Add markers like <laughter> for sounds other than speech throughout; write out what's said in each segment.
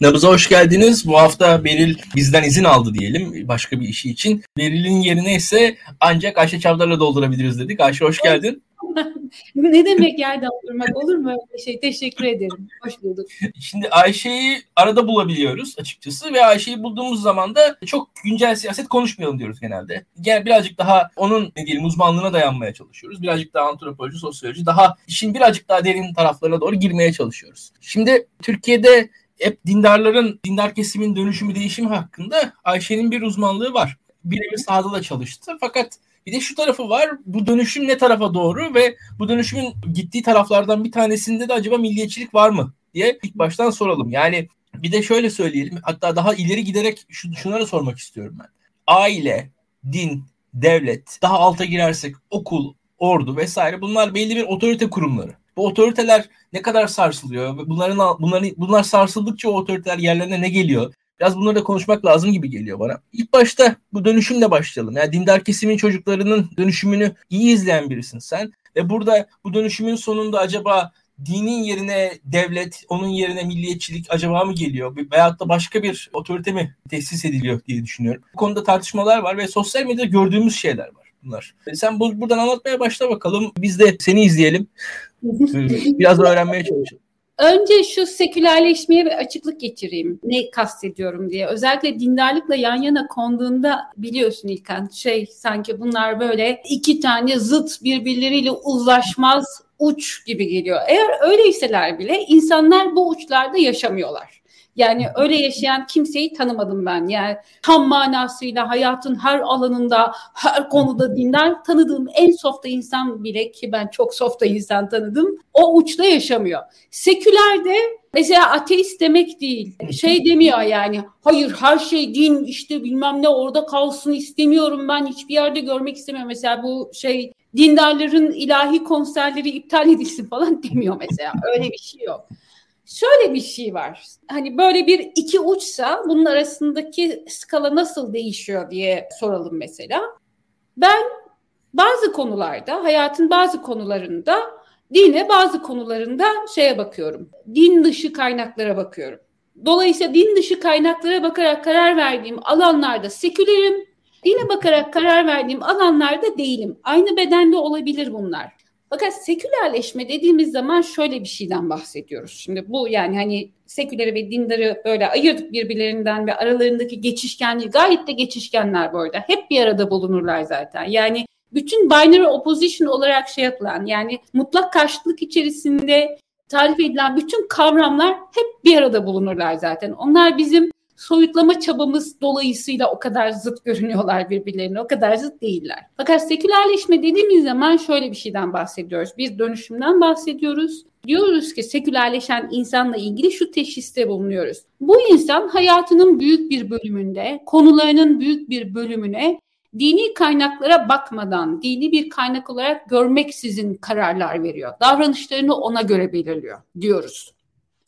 Nabız'a hoş geldiniz. Bu hafta Beril bizden izin aldı diyelim başka bir işi için. Beril'in yerine ise ancak Ayşe Çavdar'la doldurabiliriz dedik. Ayşe hoş geldin. <laughs> ne demek yer doldurmak olur mu öyle şey? Teşekkür ederim. Hoş bulduk. Şimdi Ayşe'yi arada bulabiliyoruz açıkçası ve Ayşe'yi bulduğumuz zaman da çok güncel siyaset konuşmayalım diyoruz genelde. Yani birazcık daha onun ne diyelim uzmanlığına dayanmaya çalışıyoruz. Birazcık daha antropoloji, sosyoloji, daha işin birazcık daha derin taraflarına doğru girmeye çalışıyoruz. Şimdi Türkiye'de hep dindarların, dindar kesimin dönüşümü, değişimi hakkında Ayşe'nin bir uzmanlığı var. Birebir sahada da çalıştı. Fakat bir de şu tarafı var. Bu dönüşüm ne tarafa doğru ve bu dönüşümün gittiği taraflardan bir tanesinde de acaba milliyetçilik var mı diye ilk baştan soralım. Yani bir de şöyle söyleyelim. Hatta daha ileri giderek şunları sormak istiyorum ben. Aile, din, devlet, daha alta girersek okul, ordu vesaire bunlar belli bir otorite kurumları. Bu otoriteler ne kadar sarsılıyor? Bunların bunların bunlar sarsıldıkça o otoriteler yerlerine ne geliyor? Biraz bunları da konuşmak lazım gibi geliyor bana. İlk başta bu dönüşümle başlayalım. Yani dindar kesimin çocuklarının dönüşümünü iyi izleyen birisin sen. Ve burada bu dönüşümün sonunda acaba dinin yerine devlet, onun yerine milliyetçilik acaba mı geliyor? Veyahut da başka bir otorite mi tesis ediliyor diye düşünüyorum. Bu konuda tartışmalar var ve sosyal medyada gördüğümüz şeyler var bunlar. Sen bu, buradan anlatmaya başla bakalım. Biz de seni izleyelim. Biraz öğrenmeye çalışalım. Önce şu sekülerleşmeye bir açıklık getireyim. Ne kastediyorum diye. Özellikle dindarlıkla yan yana konduğunda biliyorsun İlkan şey sanki bunlar böyle iki tane zıt birbirleriyle uzlaşmaz uç gibi geliyor. Eğer öyleyseler bile insanlar bu uçlarda yaşamıyorlar. Yani öyle yaşayan kimseyi tanımadım ben. Yani tam manasıyla hayatın her alanında, her konuda dinler tanıdığım en softa insan bile ki ben çok softa insan tanıdım. O uçta yaşamıyor. Sekülerde mesela ateist demek değil. Şey demiyor yani hayır her şey din işte bilmem ne orada kalsın istemiyorum ben hiçbir yerde görmek istemiyorum. Mesela bu şey dindarların ilahi konserleri iptal edilsin falan <laughs> demiyor mesela. Öyle bir şey yok. Şöyle bir şey var. Hani böyle bir iki uçsa bunun arasındaki skala nasıl değişiyor diye soralım mesela. Ben bazı konularda, hayatın bazı konularında dine bazı konularında şeye bakıyorum. Din dışı kaynaklara bakıyorum. Dolayısıyla din dışı kaynaklara bakarak karar verdiğim alanlarda sekülerim, dine bakarak karar verdiğim alanlarda değilim. Aynı bedende olabilir bunlar. Fakat sekülerleşme dediğimiz zaman şöyle bir şeyden bahsediyoruz. Şimdi bu yani hani seküleri ve dindarı böyle ayırdık birbirlerinden ve aralarındaki geçişkenliği gayet de geçişkenler bu arada. Hep bir arada bulunurlar zaten. Yani bütün binary opposition olarak şey yapılan yani mutlak karşıtlık içerisinde tarif edilen bütün kavramlar hep bir arada bulunurlar zaten. Onlar bizim soyutlama çabamız dolayısıyla o kadar zıt görünüyorlar birbirlerine, o kadar zıt değiller. Fakat sekülerleşme dediğimiz zaman şöyle bir şeyden bahsediyoruz. Bir dönüşümden bahsediyoruz. Diyoruz ki sekülerleşen insanla ilgili şu teşhiste bulunuyoruz. Bu insan hayatının büyük bir bölümünde, konularının büyük bir bölümüne dini kaynaklara bakmadan, dini bir kaynak olarak görmeksizin kararlar veriyor. Davranışlarını ona göre belirliyor diyoruz.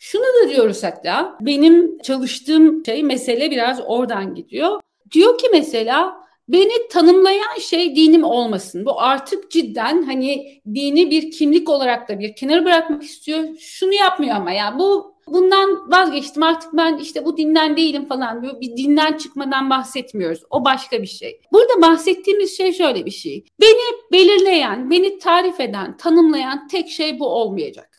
Şunu da diyoruz hatta benim çalıştığım şey mesele biraz oradan gidiyor. Diyor ki mesela beni tanımlayan şey dinim olmasın. Bu artık cidden hani dini bir kimlik olarak da bir kenara bırakmak istiyor. Şunu yapmıyor ama ya bu bundan vazgeçtim artık ben işte bu dinden değilim falan diyor. Bir dinden çıkmadan bahsetmiyoruz. O başka bir şey. Burada bahsettiğimiz şey şöyle bir şey. Beni belirleyen, beni tarif eden, tanımlayan tek şey bu olmayacak.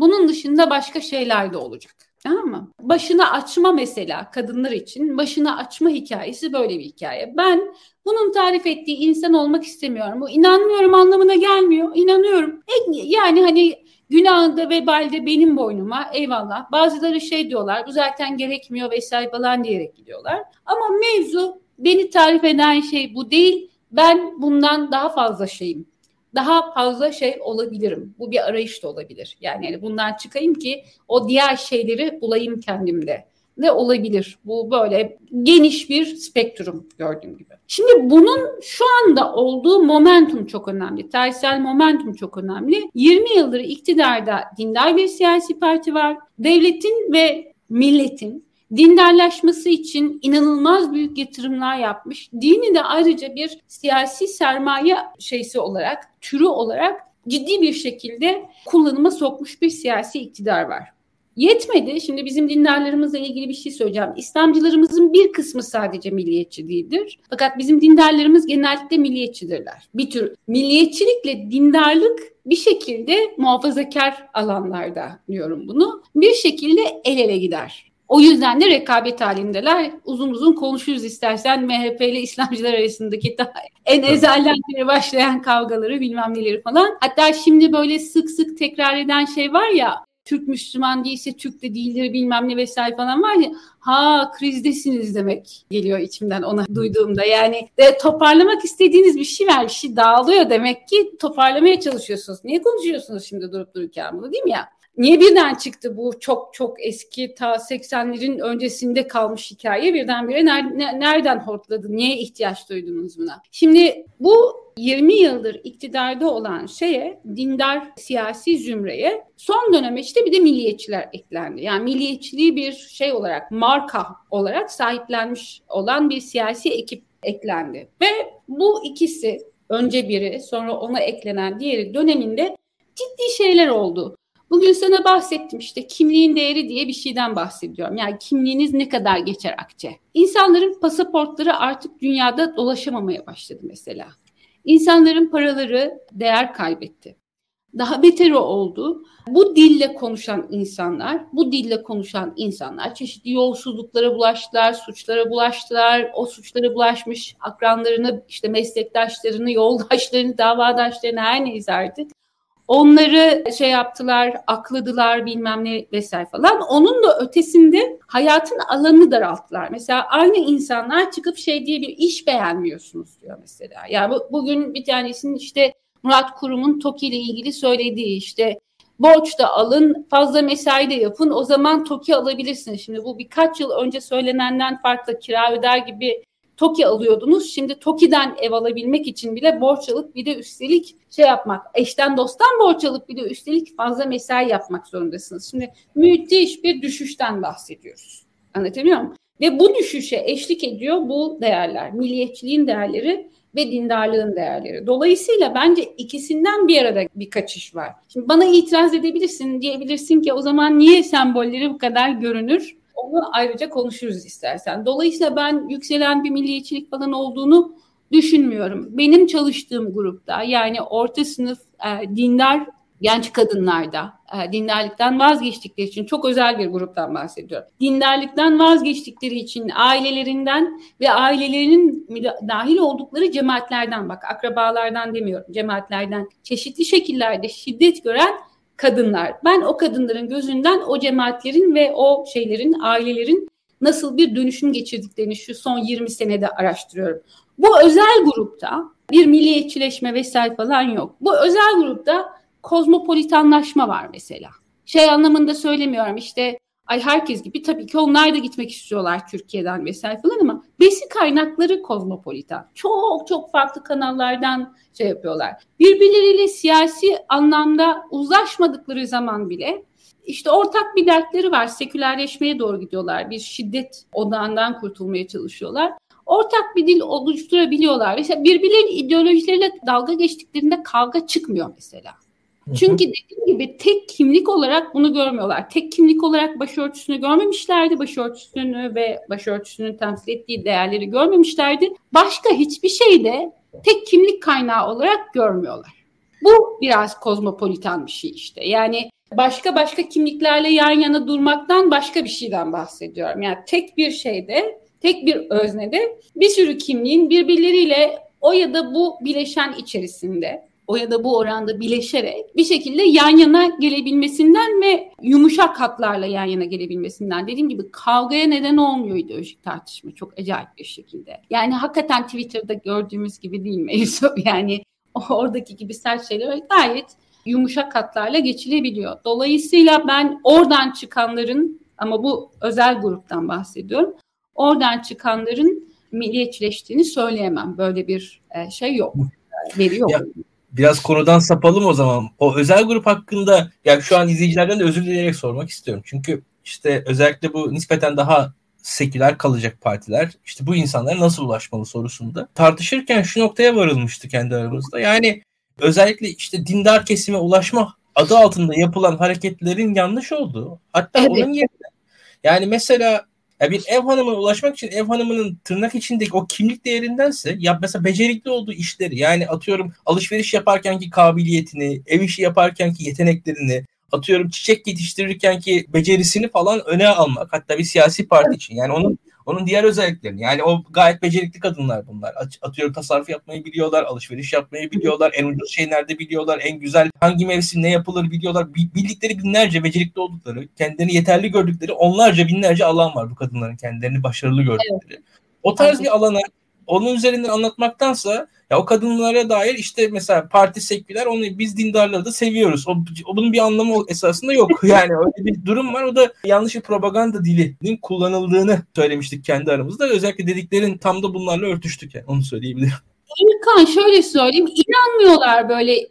Bunun dışında başka şeyler de olacak. Tamam mı? Başını açma mesela kadınlar için başını açma hikayesi böyle bir hikaye. Ben bunun tarif ettiği insan olmak istemiyorum. Bu inanmıyorum anlamına gelmiyor. İnanıyorum. Yani hani günahında vebalde benim boynuma eyvallah. Bazıları şey diyorlar bu zaten gerekmiyor vesaire falan diyerek gidiyorlar. Ama mevzu beni tarif eden şey bu değil. Ben bundan daha fazla şeyim daha fazla şey olabilirim. Bu bir arayış da olabilir. Yani, yani bundan çıkayım ki o diğer şeyleri bulayım kendimde. Ne olabilir? Bu böyle geniş bir spektrum gördüğüm gibi. Şimdi bunun şu anda olduğu momentum çok önemli. Tarihsel momentum çok önemli. 20 yıldır iktidarda dindar bir siyasi parti var. Devletin ve milletin dindarlaşması için inanılmaz büyük yatırımlar yapmış. Dini de ayrıca bir siyasi sermaye şeysi olarak, türü olarak ciddi bir şekilde kullanıma sokmuş bir siyasi iktidar var. Yetmedi. Şimdi bizim dindarlarımızla ilgili bir şey söyleyeceğim. İslamcılarımızın bir kısmı sadece milliyetçi değildir. Fakat bizim dindarlarımız genellikle milliyetçidirler. Bir tür milliyetçilikle dindarlık bir şekilde muhafazakar alanlarda diyorum bunu. Bir şekilde el ele gider. O yüzden de rekabet halindeler. Uzun uzun konuşuruz istersen MHP ile İslamcılar arasındaki daha en ezelden beri başlayan kavgaları bilmem neleri falan. Hatta şimdi böyle sık sık tekrar eden şey var ya Türk Müslüman değilse Türk de değildir bilmem ne vesaire falan var ya ha krizdesiniz demek geliyor içimden ona duyduğumda. Yani de toparlamak istediğiniz bir şey var bir şey dağılıyor demek ki toparlamaya çalışıyorsunuz. Niye konuşuyorsunuz şimdi durup dururken bunu değil mi ya? Niye birden çıktı bu çok çok eski ta 80'lerin öncesinde kalmış hikaye birdenbire ner- nereden hortladı? Niye ihtiyaç duydunuz buna? Şimdi bu 20 yıldır iktidarda olan şeye dindar siyasi zümreye son dönem işte bir de milliyetçiler eklendi. Yani milliyetçiliği bir şey olarak marka olarak sahiplenmiş olan bir siyasi ekip eklendi. Ve bu ikisi önce biri sonra ona eklenen diğeri döneminde ciddi şeyler oldu. Bugün sana bahsettim işte kimliğin değeri diye bir şeyden bahsediyorum. Yani kimliğiniz ne kadar geçer akçe. İnsanların pasaportları artık dünyada dolaşamamaya başladı mesela. İnsanların paraları değer kaybetti. Daha beter oldu. Bu dille konuşan insanlar, bu dille konuşan insanlar çeşitli yolsuzluklara bulaştılar, suçlara bulaştılar. O suçlara bulaşmış akranlarını, işte meslektaşlarını, yoldaşlarını, davadaşlarını her neyse artık Onları şey yaptılar, akladılar bilmem ne vesaire falan. Onun da ötesinde hayatın alanını daralttılar. Mesela aynı insanlar çıkıp şey diye bir iş beğenmiyorsunuz diyor mesela. Yani bu, bugün bir tanesinin işte Murat Kurum'un TOKİ ile ilgili söylediği işte borç da alın, fazla mesai de yapın o zaman TOKİ alabilirsiniz. Şimdi bu birkaç yıl önce söylenenden farklı kira öder gibi TOKİ alıyordunuz. Şimdi TOKİ'den ev alabilmek için bile borç alıp bir de üstelik şey yapmak, eşten dosttan borç alıp bir de üstelik fazla mesai yapmak zorundasınız. Şimdi müthiş bir düşüşten bahsediyoruz. Anlatabiliyor muyum? Ve bu düşüşe eşlik ediyor bu değerler, milliyetçiliğin değerleri ve dindarlığın değerleri. Dolayısıyla bence ikisinden bir arada bir kaçış var. Şimdi bana itiraz edebilirsin, diyebilirsin ki o zaman niye sembolleri bu kadar görünür? Onu ayrıca konuşuruz istersen. Dolayısıyla ben yükselen bir milliyetçilik falan olduğunu düşünmüyorum. Benim çalıştığım grupta yani orta sınıf e, dindar genç kadınlarda e, dindarlıktan vazgeçtikleri için çok özel bir gruptan bahsediyorum. Dindarlıktan vazgeçtikleri için ailelerinden ve ailelerinin dahil oldukları cemaatlerden bak akrabalardan demiyorum cemaatlerden çeşitli şekillerde şiddet gören kadınlar. Ben o kadınların gözünden o cemaatlerin ve o şeylerin, ailelerin nasıl bir dönüşüm geçirdiklerini şu son 20 senede araştırıyorum. Bu özel grupta bir milliyetçileşme vesaire falan yok. Bu özel grupta kozmopolitanlaşma var mesela. Şey anlamında söylemiyorum işte ay herkes gibi tabii ki onlar da gitmek istiyorlar Türkiye'den vesaire falan ama besin kaynakları kozmopolitan. Çok çok farklı kanallardan şey yapıyorlar. Birbirleriyle siyasi anlamda uzlaşmadıkları zaman bile işte ortak bir dertleri var. Sekülerleşmeye doğru gidiyorlar. Bir şiddet odağından kurtulmaya çalışıyorlar. Ortak bir dil oluşturabiliyorlar. Mesela birbirlerinin ideolojileriyle dalga geçtiklerinde kavga çıkmıyor mesela. Çünkü dediğim gibi tek kimlik olarak bunu görmüyorlar. Tek kimlik olarak başörtüsünü görmemişlerdi. Başörtüsünü ve başörtüsünün temsil ettiği değerleri görmemişlerdi. Başka hiçbir şeyde tek kimlik kaynağı olarak görmüyorlar. Bu biraz kozmopolitan bir şey işte. Yani başka başka kimliklerle yan yana durmaktan başka bir şeyden bahsediyorum. Yani tek bir şeyde, tek bir öznede bir sürü kimliğin birbirleriyle o ya da bu bileşen içerisinde o ya da bu oranda bileşerek bir şekilde yan yana gelebilmesinden ve yumuşak hatlarla yan yana gelebilmesinden. Dediğim gibi kavgaya neden olmuyor ideolojik tartışma çok acayip bir şekilde. Yani hakikaten Twitter'da gördüğümüz gibi değil mevzu. <laughs> Yani oradaki gibi sert şeyler gayet yumuşak hatlarla geçilebiliyor. Dolayısıyla ben oradan çıkanların ama bu özel gruptan bahsediyorum. Oradan çıkanların milliyetçileştiğini söyleyemem. Böyle bir e, şey yok. Veri yok. Ya, biraz konudan sapalım o zaman. O özel grup hakkında yani şu an izleyicilerden de özür dileyerek sormak istiyorum. Çünkü işte özellikle bu nispeten daha seküler kalacak partiler işte bu insanlara nasıl ulaşmalı sorusunda tartışırken şu noktaya varılmıştı kendi aramızda. Yani özellikle işte dindar kesime ulaşma adı altında yapılan hareketlerin yanlış olduğu. Hatta evet. onun yerine yani mesela ya bir ev hanımına ulaşmak için ev hanımının tırnak içindeki o kimlik değerindense ya mesela becerikli olduğu işleri yani atıyorum alışveriş yaparkenki kabiliyetini, ev işi yaparkenki yeteneklerini, atıyorum çiçek yetiştirirken ki becerisini falan öne almak hatta bir siyasi parti için. Yani onun onun diğer özelliklerini yani o gayet becerikli kadınlar bunlar. Atıyorum tasarruf yapmayı biliyorlar, alışveriş yapmayı biliyorlar, en ucuz şey nerede biliyorlar, en güzel hangi mevsim ne yapılır biliyorlar. Bildikleri binlerce becerikli oldukları, kendilerini yeterli gördükleri onlarca binlerce alan var bu kadınların kendilerini başarılı gördükleri. Evet. O tarz bir alana onun üzerinden anlatmaktansa ya o kadınlara dair işte mesela parti seküler onu biz dindarları da seviyoruz. O, o bunun bir anlamı esasında yok. <laughs> Yani öyle bir durum var. O da yanlış bir propaganda dilinin kullanıldığını söylemiştik kendi aramızda. Özellikle dediklerin tam da bunlarla örtüştük yani onu söyleyebilirim. İlkan şöyle söyleyeyim inanmıyorlar böyle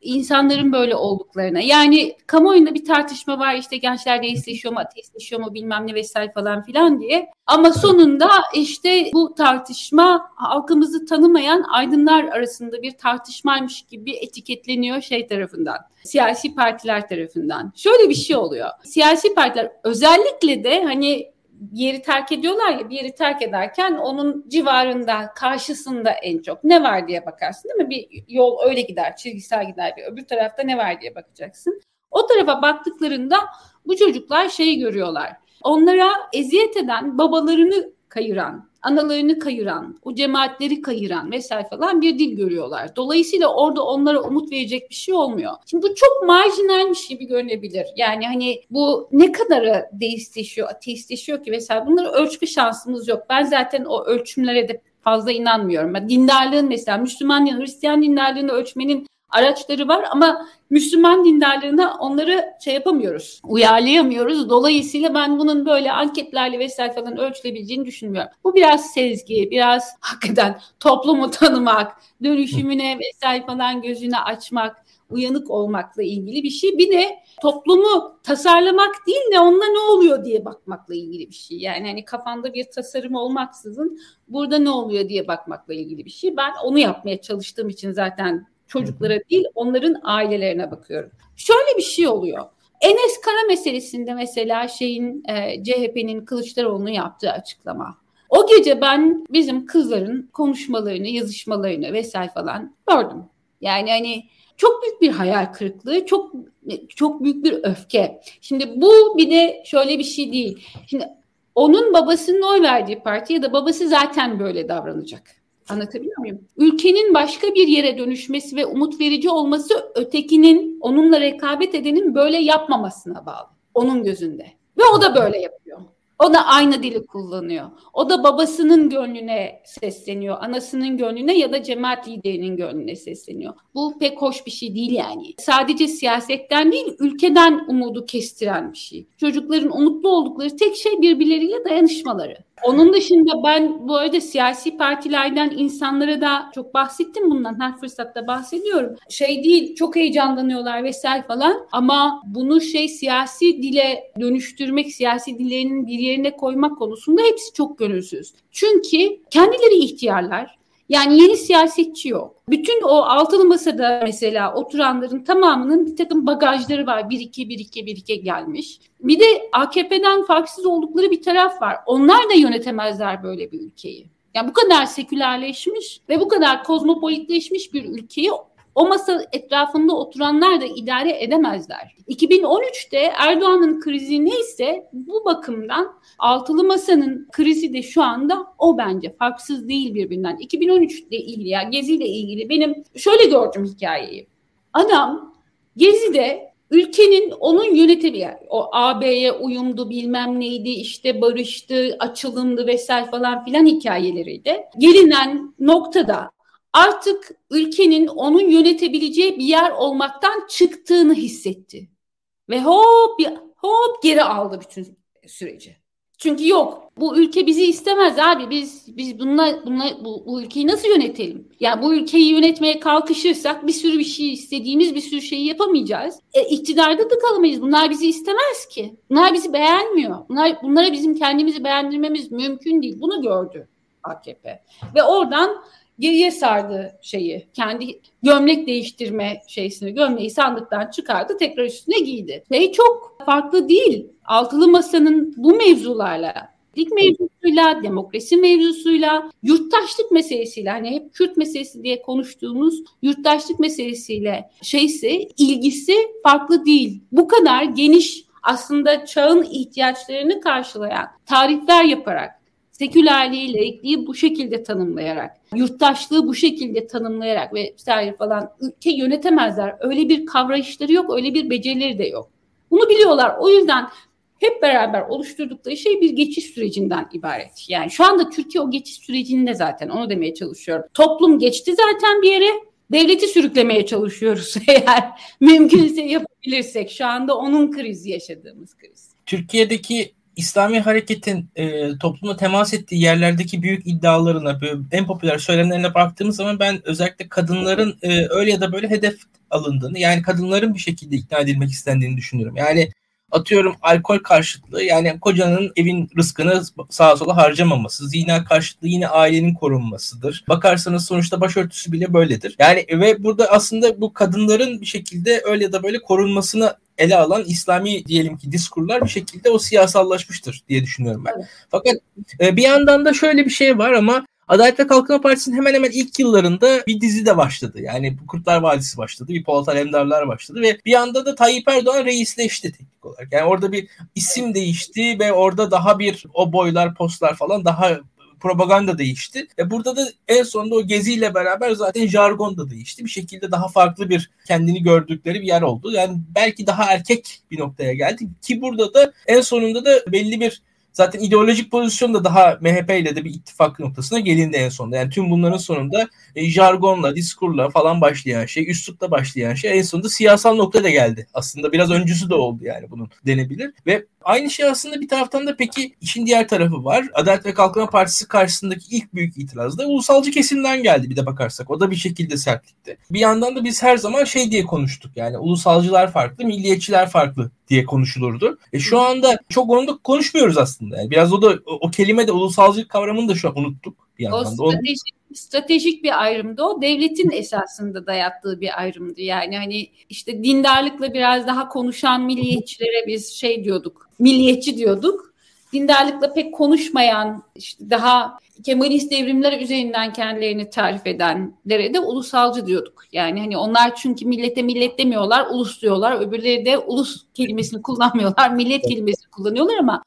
insanların böyle olduklarına. Yani kamuoyunda bir tartışma var işte gençler deistleşiyor mu, ateistleşiyor mu bilmem ne vesaire falan filan diye. Ama sonunda işte bu tartışma halkımızı tanımayan aydınlar arasında bir tartışmaymış gibi etiketleniyor şey tarafından. Siyasi partiler tarafından. Şöyle bir şey oluyor. Siyasi partiler özellikle de hani yeri terk ediyorlar ya bir yeri terk ederken onun civarında karşısında en çok ne var diye bakarsın değil mi? Bir yol öyle gider çizgisel gider bir öbür tarafta ne var diye bakacaksın. O tarafa baktıklarında bu çocuklar şeyi görüyorlar. Onlara eziyet eden babalarını kayıran, analarını kayıran, o cemaatleri kayıran vesaire falan bir dil görüyorlar. Dolayısıyla orada onlara umut verecek bir şey olmuyor. Şimdi bu çok marjinalmiş gibi görünebilir. Yani hani bu ne kadarı deistleşiyor, ateistleşiyor ki vesaire bunları ölçme şansımız yok. Ben zaten o ölçümlere de fazla inanmıyorum. Dindarlığın mesela Müslüman ya Hristiyan dindarlığını ölçmenin araçları var ama Müslüman dindarlığına onları şey yapamıyoruz, uyarlayamıyoruz. Dolayısıyla ben bunun böyle anketlerle vesaire falan ölçülebileceğini düşünmüyorum. Bu biraz sezgi, biraz hakikaten toplumu tanımak, dönüşümüne vesaire falan gözünü açmak, uyanık olmakla ilgili bir şey. Bir de toplumu tasarlamak değil de onunla ne oluyor diye bakmakla ilgili bir şey. Yani hani kafanda bir tasarım olmaksızın burada ne oluyor diye bakmakla ilgili bir şey. Ben onu yapmaya çalıştığım için zaten çocuklara değil onların ailelerine bakıyorum. Şöyle bir şey oluyor. Enes Kara meselesinde mesela şeyin e, CHP'nin Kılıçdaroğlu'nun yaptığı açıklama. O gece ben bizim kızların konuşmalarını, yazışmalarını vesaire falan gördüm. Yani hani çok büyük bir hayal kırıklığı, çok çok büyük bir öfke. Şimdi bu bir de şöyle bir şey değil. Şimdi onun babasının oy verdiği parti ya da babası zaten böyle davranacak. Anlatabiliyor muyum? Ülkenin başka bir yere dönüşmesi ve umut verici olması ötekinin, onunla rekabet edenin böyle yapmamasına bağlı. Onun gözünde. Ve o da böyle yapıyor. O da aynı dili kullanıyor. O da babasının gönlüne sesleniyor, anasının gönlüne ya da cemaat liderinin gönlüne sesleniyor. Bu pek hoş bir şey değil yani. Sadece siyasetten değil, ülkeden umudu kestiren bir şey. Çocukların umutlu oldukları tek şey birbirleriyle dayanışmaları. Onun dışında ben bu arada siyasi partilerden insanlara da çok bahsettim bundan her fırsatta bahsediyorum. Şey değil çok heyecanlanıyorlar vesaire falan ama bunu şey siyasi dile dönüştürmek, siyasi dillerinin bir yerine koymak konusunda hepsi çok gönülsüz. Çünkü kendileri ihtiyarlar. Yani yeni siyasetçi yok. Bütün o altılı masada mesela oturanların tamamının bir takım bagajları var. Bir iki bir iki bir iki gelmiş. Bir de AKP'den farksız oldukları bir taraf var. Onlar da yönetemezler böyle bir ülkeyi. Yani bu kadar sekülerleşmiş ve bu kadar kozmopolitleşmiş bir ülkeyi o masa etrafında oturanlar da idare edemezler. 2013'te Erdoğan'ın krizi neyse bu bakımdan altılı masanın krizi de şu anda o bence farksız değil birbirinden. 2013 ile ilgili ya Gezi ile ilgili benim şöyle gördüm hikayeyi. Adam Gezi'de ülkenin onun yönetimi o AB'ye uyumdu bilmem neydi işte barıştı açılımdı vesaire falan filan hikayeleriydi. Gelinen noktada artık ülkenin onun yönetebileceği bir yer olmaktan çıktığını hissetti. Ve hop hop geri aldı bütün süreci. Çünkü yok. Bu ülke bizi istemez abi. Biz biz bununla, bununla bu, bu ülkeyi nasıl yönetelim? Ya yani bu ülkeyi yönetmeye kalkışırsak bir sürü bir şey istediğimiz bir sürü şeyi yapamayacağız. E, iktidarda da kalamayız. Bunlar bizi istemez ki. Bunlar bizi beğenmiyor. Bunlar bunlara bizim kendimizi beğendirmemiz mümkün değil. Bunu gördü AKP. Ve oradan geriye sardı şeyi. Kendi gömlek değiştirme şeysini, gömleği sandıktan çıkardı, tekrar üstüne giydi. Şey çok farklı değil. Altılı Masa'nın bu mevzularla lig mevzusuyla, demokrasi mevzusuyla, yurttaşlık meselesiyle hani hep Kürt meselesi diye konuştuğumuz yurttaşlık meselesiyle şeyse ilgisi farklı değil. Bu kadar geniş aslında çağın ihtiyaçlarını karşılayan tarifler yaparak sekülerliği, laikliği bu şekilde tanımlayarak, yurttaşlığı bu şekilde tanımlayarak ve vesaire falan ülke yönetemezler. Öyle bir kavrayışları yok, öyle bir becerileri de yok. Bunu biliyorlar. O yüzden hep beraber oluşturdukları şey bir geçiş sürecinden ibaret. Yani şu anda Türkiye o geçiş sürecinde zaten onu demeye çalışıyorum. Toplum geçti zaten bir yere. Devleti sürüklemeye çalışıyoruz <laughs> eğer mümkünse yapabilirsek. Şu anda onun krizi yaşadığımız kriz. Türkiye'deki İslami hareketin e, toplumda temas ettiği yerlerdeki büyük iddialarına, en popüler söylemlerine baktığımız zaman ben özellikle kadınların e, öyle ya da böyle hedef alındığını, yani kadınların bir şekilde ikna edilmek istendiğini düşünüyorum. Yani atıyorum alkol karşıtlığı yani kocanın evin rızkını sağa sola harcamaması, zina karşıtlığı yine ailenin korunmasıdır. Bakarsanız sonuçta başörtüsü bile böyledir. Yani ve burada aslında bu kadınların bir şekilde öyle ya da böyle korunmasını ele alan İslami diyelim ki diskurlar bir şekilde o siyasallaşmıştır diye düşünüyorum ben. Fakat e, bir yandan da şöyle bir şey var ama Adalet ve Kalkınma Partisi'nin hemen hemen ilk yıllarında bir dizi de başladı. Yani Kurtlar Vadisi başladı, bir Polat Alemdarlar başladı ve bir anda da Tayyip Erdoğan reisleşti teknik olarak. Yani orada bir isim değişti ve orada daha bir o boylar, postlar falan daha propaganda değişti. E burada da en sonunda o geziyle beraber zaten jargon da değişti. Bir şekilde daha farklı bir kendini gördükleri bir yer oldu. Yani belki daha erkek bir noktaya geldi ki burada da en sonunda da belli bir Zaten ideolojik pozisyon da daha MHP ile de bir ittifak noktasına gelindi en sonunda. Yani tüm bunların sonunda e, jargonla, diskurla falan başlayan şey, üslupla başlayan şey en sonunda siyasal noktada geldi. Aslında biraz öncüsü de oldu yani bunun denebilir. Ve aynı şey aslında bir taraftan da peki işin diğer tarafı var. Adalet ve Kalkınma Partisi karşısındaki ilk büyük itiraz da ulusalcı kesimden geldi bir de bakarsak. O da bir şekilde sertlikti. Bir yandan da biz her zaman şey diye konuştuk yani ulusalcılar farklı, milliyetçiler farklı diye konuşulurdu. E şu anda çok onu da konuşmuyoruz aslında. Yani biraz o da o, o kelime de ulusalcılık kavramını da şu an unuttuk bir yandan. O stratejik, stratejik bir ayrımdı o. Devletin esasında dayattığı bir ayrımdı. Yani hani işte dindarlıkla biraz daha konuşan milliyetçilere biz şey diyorduk. Milliyetçi diyorduk. Dindarlıkla pek konuşmayan işte daha Kemalist devrimler üzerinden kendilerini tarif edenlere de ulusalcı diyorduk. Yani hani onlar çünkü millete millet demiyorlar, ulus diyorlar. Öbürleri de ulus kelimesini <laughs> kullanmıyorlar, millet kelimesini kullanıyorlar ama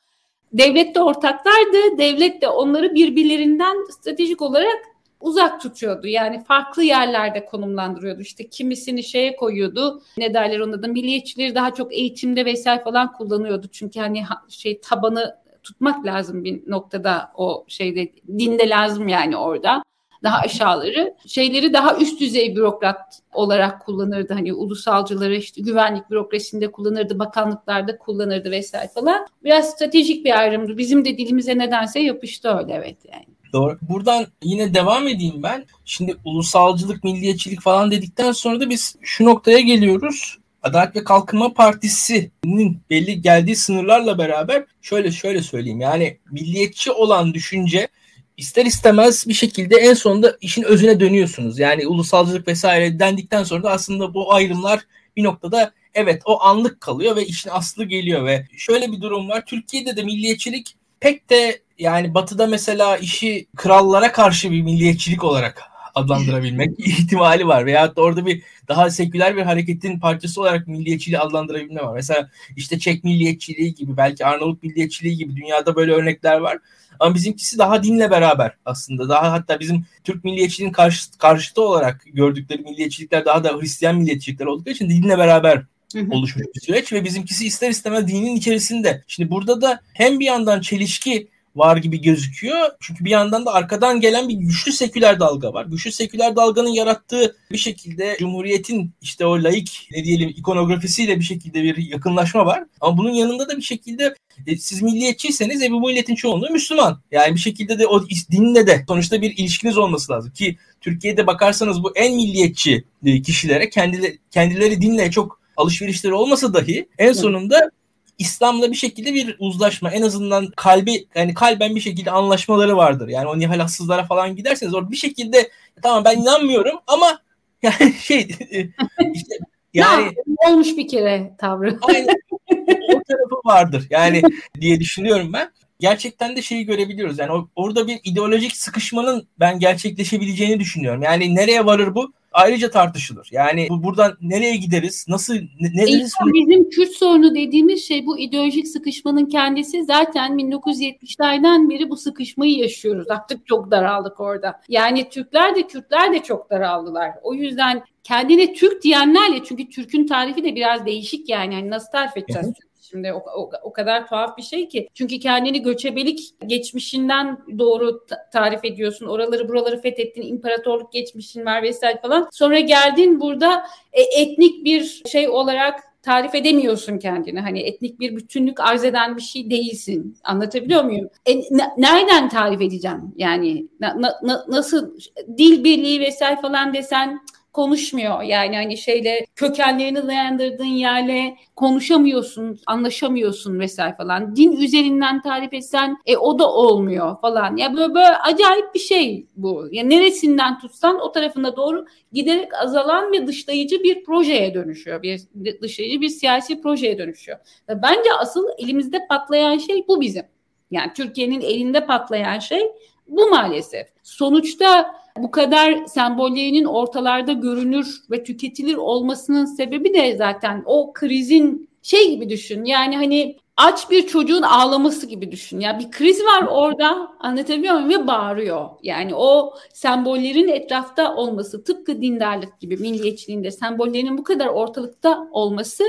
devlet de ortaklardı. Devlet de onları birbirlerinden stratejik olarak uzak tutuyordu. Yani farklı yerlerde konumlandırıyordu. İşte kimisini şeye koyuyordu. Ne derler ona da milliyetçileri daha çok eğitimde vesaire falan kullanıyordu. Çünkü hani şey tabanı tutmak lazım bir noktada o şeyde dinde lazım yani orada daha aşağıları şeyleri daha üst düzey bürokrat olarak kullanırdı. Hani ulusalcıları işte güvenlik bürokrasisinde kullanırdı, bakanlıklarda kullanırdı vesaire falan. Biraz stratejik bir ayrımdı. Bizim de dilimize nedense yapıştı öyle evet yani. Doğru. Buradan yine devam edeyim ben. Şimdi ulusalcılık, milliyetçilik falan dedikten sonra da biz şu noktaya geliyoruz. Adalet ve Kalkınma Partisi'nin belli geldiği sınırlarla beraber şöyle şöyle söyleyeyim. Yani milliyetçi olan düşünce ister istemez bir şekilde en sonunda işin özüne dönüyorsunuz. Yani ulusalcılık vesaire dendikten sonra da aslında bu ayrımlar bir noktada evet o anlık kalıyor ve işin aslı geliyor ve şöyle bir durum var. Türkiye'de de milliyetçilik pek de yani batıda mesela işi krallara karşı bir milliyetçilik olarak adlandırabilmek <laughs> ihtimali var. Veyahut da orada bir daha seküler bir hareketin parçası olarak milliyetçiliği adlandırabilme var. Mesela işte Çek milliyetçiliği gibi belki Arnavut milliyetçiliği gibi dünyada böyle örnekler var. Ama bizimkisi daha dinle beraber aslında. Daha hatta bizim Türk milliyetçiliğinin karşı, karşıtı olarak gördükleri milliyetçilikler daha da Hristiyan milliyetçilikler oldukları için dinle beraber oluşmuş bir süreç ve bizimkisi ister istemez dinin içerisinde. Şimdi burada da hem bir yandan çelişki var gibi gözüküyor. Çünkü bir yandan da arkadan gelen bir güçlü seküler dalga var. Güçlü seküler dalganın yarattığı bir şekilde Cumhuriyet'in işte o laik ne diyelim ikonografisiyle bir şekilde bir yakınlaşma var. Ama bunun yanında da bir şekilde e, siz milliyetçiyseniz e, bu milletin çoğunluğu Müslüman. Yani bir şekilde de o dinle de sonuçta bir ilişkiniz olması lazım. Ki Türkiye'de bakarsanız bu en milliyetçi e, kişilere kendileri, kendileri dinle çok alışverişleri olmasa dahi en sonunda İslam'la bir şekilde bir uzlaşma en azından kalbi yani kalben bir şekilde anlaşmaları vardır. Yani o nihalatsızlara falan giderseniz orada bir şekilde tamam ben inanmıyorum ama <laughs> yani şey <laughs> işte yani ya, olmuş bir kere tavrı. <laughs> Aynen. o tarafı vardır. Yani diye düşünüyorum ben. Gerçekten de şeyi görebiliyoruz. Yani orada bir ideolojik sıkışmanın ben gerçekleşebileceğini düşünüyorum. Yani nereye varır bu? Ayrıca tartışılır. Yani bu buradan nereye gideriz? Nasıl ne, ne bizim Kürt sorunu dediğimiz şey bu ideolojik sıkışmanın kendisi zaten 1970'lerden beri bu sıkışmayı yaşıyoruz. Artık çok daraldık orada. Yani Türkler de Kürtler de çok daraldılar. O yüzden kendine Türk diyenlerle çünkü Türk'ün tarifi de biraz değişik yani. yani nasıl tarif edeceğiz? Hı Şimdi o, o, o kadar tuhaf bir şey ki. Çünkü kendini göçebelik geçmişinden doğru tarif ediyorsun. Oraları buraları fethettin, imparatorluk geçmişin var vesaire falan. Sonra geldin burada e, etnik bir şey olarak tarif edemiyorsun kendini. Hani etnik bir bütünlük arz eden bir şey değilsin. Anlatabiliyor muyum? E, nereden tarif edeceğim? Yani na- na- nasıl dil birliği vesaire falan desen konuşmuyor. Yani hani şeyle kökenlerini dayandırdığın yerle konuşamıyorsun, anlaşamıyorsun vesaire falan. Din üzerinden tarif etsen e, o da olmuyor falan. Ya böyle, böyle acayip bir şey bu. Ya neresinden tutsan o tarafına doğru giderek azalan ve dışlayıcı bir projeye dönüşüyor. Bir dışlayıcı bir siyasi projeye dönüşüyor. Ve bence asıl elimizde patlayan şey bu bizim. Yani Türkiye'nin elinde patlayan şey bu maalesef. Sonuçta bu kadar sembollerinin ortalarda görünür ve tüketilir olmasının sebebi de zaten o krizin şey gibi düşün. Yani hani aç bir çocuğun ağlaması gibi düşün. Ya bir kriz var orada anlatabiliyor muyum ve bağırıyor. Yani o sembollerin etrafta olması tıpkı dindarlık gibi milliyetçiliğinde sembollerin bu kadar ortalıkta olması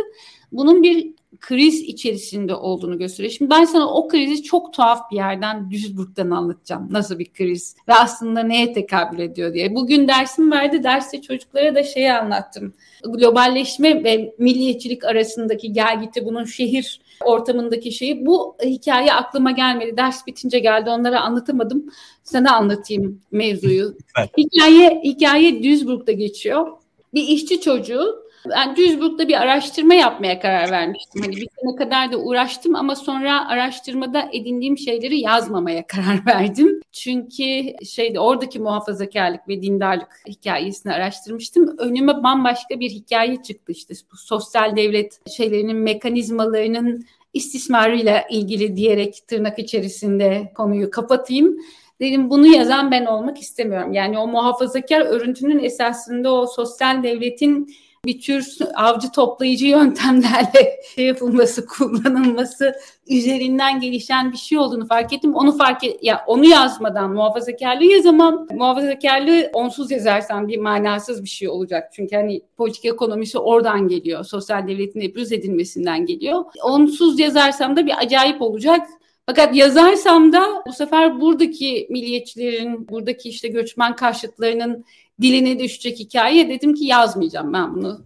bunun bir kriz içerisinde olduğunu gösteriyor. Şimdi ben sana o krizi çok tuhaf bir yerden Duisburg'dan anlatacağım. Nasıl bir kriz ve aslında neye tekabül ediyor diye. Bugün dersim verdi. Derste çocuklara da şeyi anlattım. Globalleşme ve milliyetçilik arasındaki gelgiti bunun şehir ortamındaki şeyi. Bu hikaye aklıma gelmedi. Ders bitince geldi. Onlara anlatamadım. Sana anlatayım mevzuyu. <laughs> Evet. Hikaye hikaye Duisburg'da geçiyor. Bir işçi çocuğu ben Duisburg'da bir araştırma yapmaya karar vermiştim. Hani bir sene kadar da uğraştım ama sonra araştırmada edindiğim şeyleri yazmamaya <laughs> karar verdim. Çünkü şeyde oradaki muhafazakarlık ve dindarlık hikayesini araştırmıştım. Önüme bambaşka bir hikaye çıktı işte bu sosyal devlet şeylerinin mekanizmalarının istismarıyla ilgili diyerek tırnak içerisinde konuyu kapatayım. Dedim bunu yazan ben olmak istemiyorum. Yani o muhafazakar örüntünün esasında o sosyal devletin bir tür avcı toplayıcı yöntemlerle <laughs> şey yapılması, kullanılması üzerinden gelişen bir şey olduğunu fark ettim. Onu fark et, ya onu yazmadan muhafazakarlığı yazamam. Muhafazakarlığı onsuz yazarsam bir manasız bir şey olacak. Çünkü hani politik ekonomisi oradan geliyor. Sosyal devletin ebruz edilmesinden geliyor. Onsuz yazarsam da bir acayip olacak. Fakat yazarsam da bu sefer buradaki milliyetçilerin, buradaki işte göçmen karşıtlarının diline düşecek hikaye dedim ki yazmayacağım ben bunu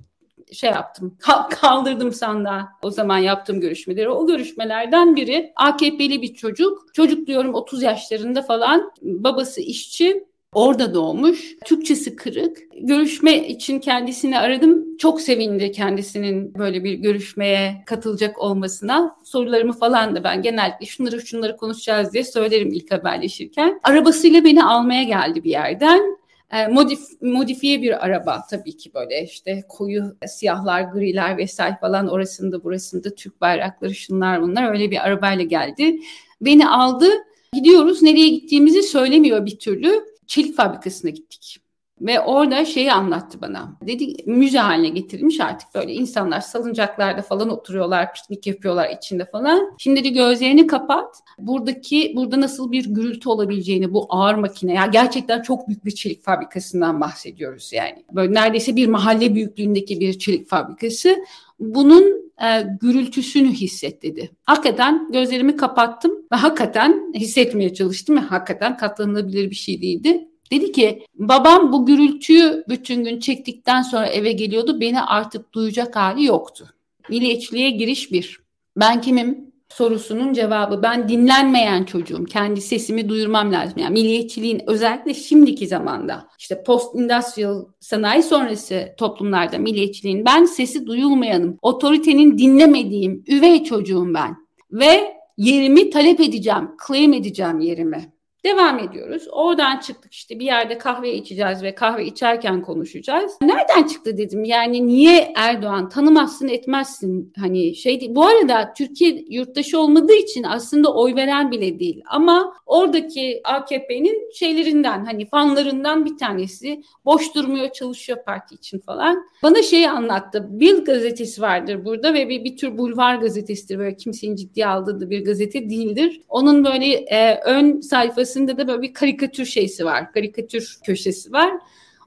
şey yaptım <laughs> kaldırdım sandığa o zaman yaptığım görüşmeleri. O görüşmelerden biri AKP'li bir çocuk. Çocuk diyorum 30 yaşlarında falan babası işçi Orada doğmuş. Türkçesi kırık. Görüşme için kendisini aradım. Çok sevindi kendisinin böyle bir görüşmeye katılacak olmasına. Sorularımı falan da ben genellikle şunları şunları konuşacağız diye söylerim ilk haberleşirken. Arabasıyla beni almaya geldi bir yerden. E, modif, modifiye bir araba tabii ki böyle işte koyu siyahlar, griler vesaire falan orasında burasında Türk bayrakları şunlar bunlar öyle bir arabayla geldi. Beni aldı. Gidiyoruz nereye gittiğimizi söylemiyor bir türlü. Çelik fabrikasına gittik. Ve orada şeyi anlattı bana. Dedi müze haline getirilmiş artık böyle insanlar salıncaklarda falan oturuyorlar, piknik yapıyorlar içinde falan. Şimdi dedi gözlerini kapat. Buradaki burada nasıl bir gürültü olabileceğini bu ağır makine ya gerçekten çok büyük bir çelik fabrikasından bahsediyoruz yani. Böyle neredeyse bir mahalle büyüklüğündeki bir çelik fabrikası. Bunun e, gürültüsünü hisset dedi. Hakikaten gözlerimi kapattım ve hakikaten hissetmeye çalıştım hakikaten katlanılabilir bir şey değildi. Dedi ki babam bu gürültüyü bütün gün çektikten sonra eve geliyordu. Beni artık duyacak hali yoktu. Milliyetçiliğe giriş bir. Ben kimim? sorusunun cevabı. Ben dinlenmeyen çocuğum. Kendi sesimi duyurmam lazım. Yani milliyetçiliğin özellikle şimdiki zamanda işte post industrial sanayi sonrası toplumlarda milliyetçiliğin ben sesi duyulmayanım. Otoritenin dinlemediğim üvey çocuğum ben. Ve yerimi talep edeceğim, claim edeceğim yerimi. Devam ediyoruz. Oradan çıktık işte bir yerde kahve içeceğiz ve kahve içerken konuşacağız. Nereden çıktı dedim yani niye Erdoğan tanımazsın etmezsin hani şey. Bu arada Türkiye yurttaşı olmadığı için aslında oy veren bile değil. Ama oradaki AKP'nin şeylerinden hani fanlarından bir tanesi boş durmuyor çalışıyor parti için falan. Bana şeyi anlattı. Bill gazetesi vardır burada ve bir, bir tür bulvar gazetesidir. Böyle kimsenin ciddiye aldığı bir gazete değildir. Onun böyle e, ön sayfası arkasında da böyle bir karikatür şeysi var. Karikatür köşesi var.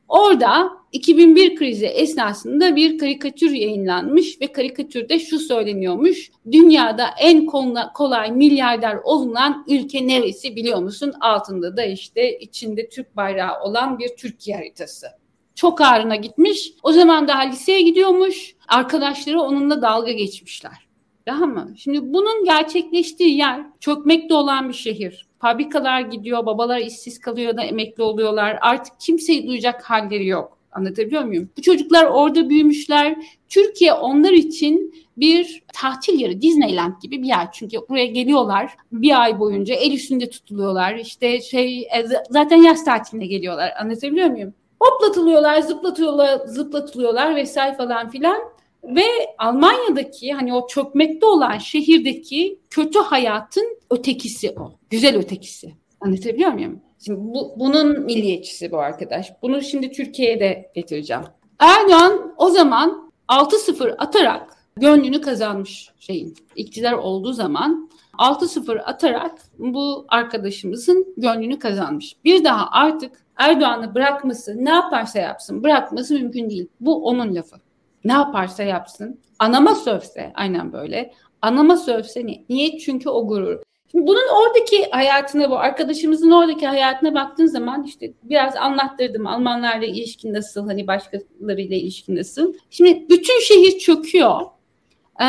Orada 2001 krizi esnasında bir karikatür yayınlanmış ve karikatürde şu söyleniyormuş. Dünyada en kolay milyarder olunan ülke neresi biliyor musun? Altında da işte içinde Türk bayrağı olan bir Türkiye haritası. Çok ağrına gitmiş. O zaman daha liseye gidiyormuş. Arkadaşları onunla dalga geçmişler. Daha mı? Şimdi bunun gerçekleştiği yer çökmekte olan bir şehir. Fabrikalar gidiyor, babalar işsiz kalıyor da emekli oluyorlar. Artık kimseyi duyacak halleri yok. Anlatabiliyor muyum? Bu çocuklar orada büyümüşler. Türkiye onlar için bir tatil yeri, Disneyland gibi bir yer. Çünkü buraya geliyorlar bir ay boyunca el üstünde tutuluyorlar. İşte şey e, zaten yaz tatiline geliyorlar. Anlatabiliyor muyum? Hoplatılıyorlar, zıplatıyorlar, zıplatılıyorlar vesaire falan filan. Ve Almanya'daki hani o çökmekte olan şehirdeki kötü hayatın ötekisi o. Güzel ötekisi. Anlatabiliyor muyum? Şimdi bu, bunun milliyetçisi bu arkadaş. Bunu şimdi Türkiye'ye de getireceğim. Erdoğan o zaman 6-0 atarak gönlünü kazanmış şeyin. iktidar olduğu zaman 6-0 atarak bu arkadaşımızın gönlünü kazanmış. Bir daha artık Erdoğan'ı bırakması, ne yaparsa yapsın bırakması mümkün değil. Bu onun lafı. Ne yaparsa yapsın. Anama sövse aynen böyle. Anama sövse ne? Niye? Çünkü o gurur. Şimdi bunun oradaki hayatına bu arkadaşımızın oradaki hayatına baktığın zaman işte biraz anlattırdım Almanlarla ilişkin nasıl hani başkalarıyla ilişkin nasıl. Şimdi bütün şehir çöküyor. Ee,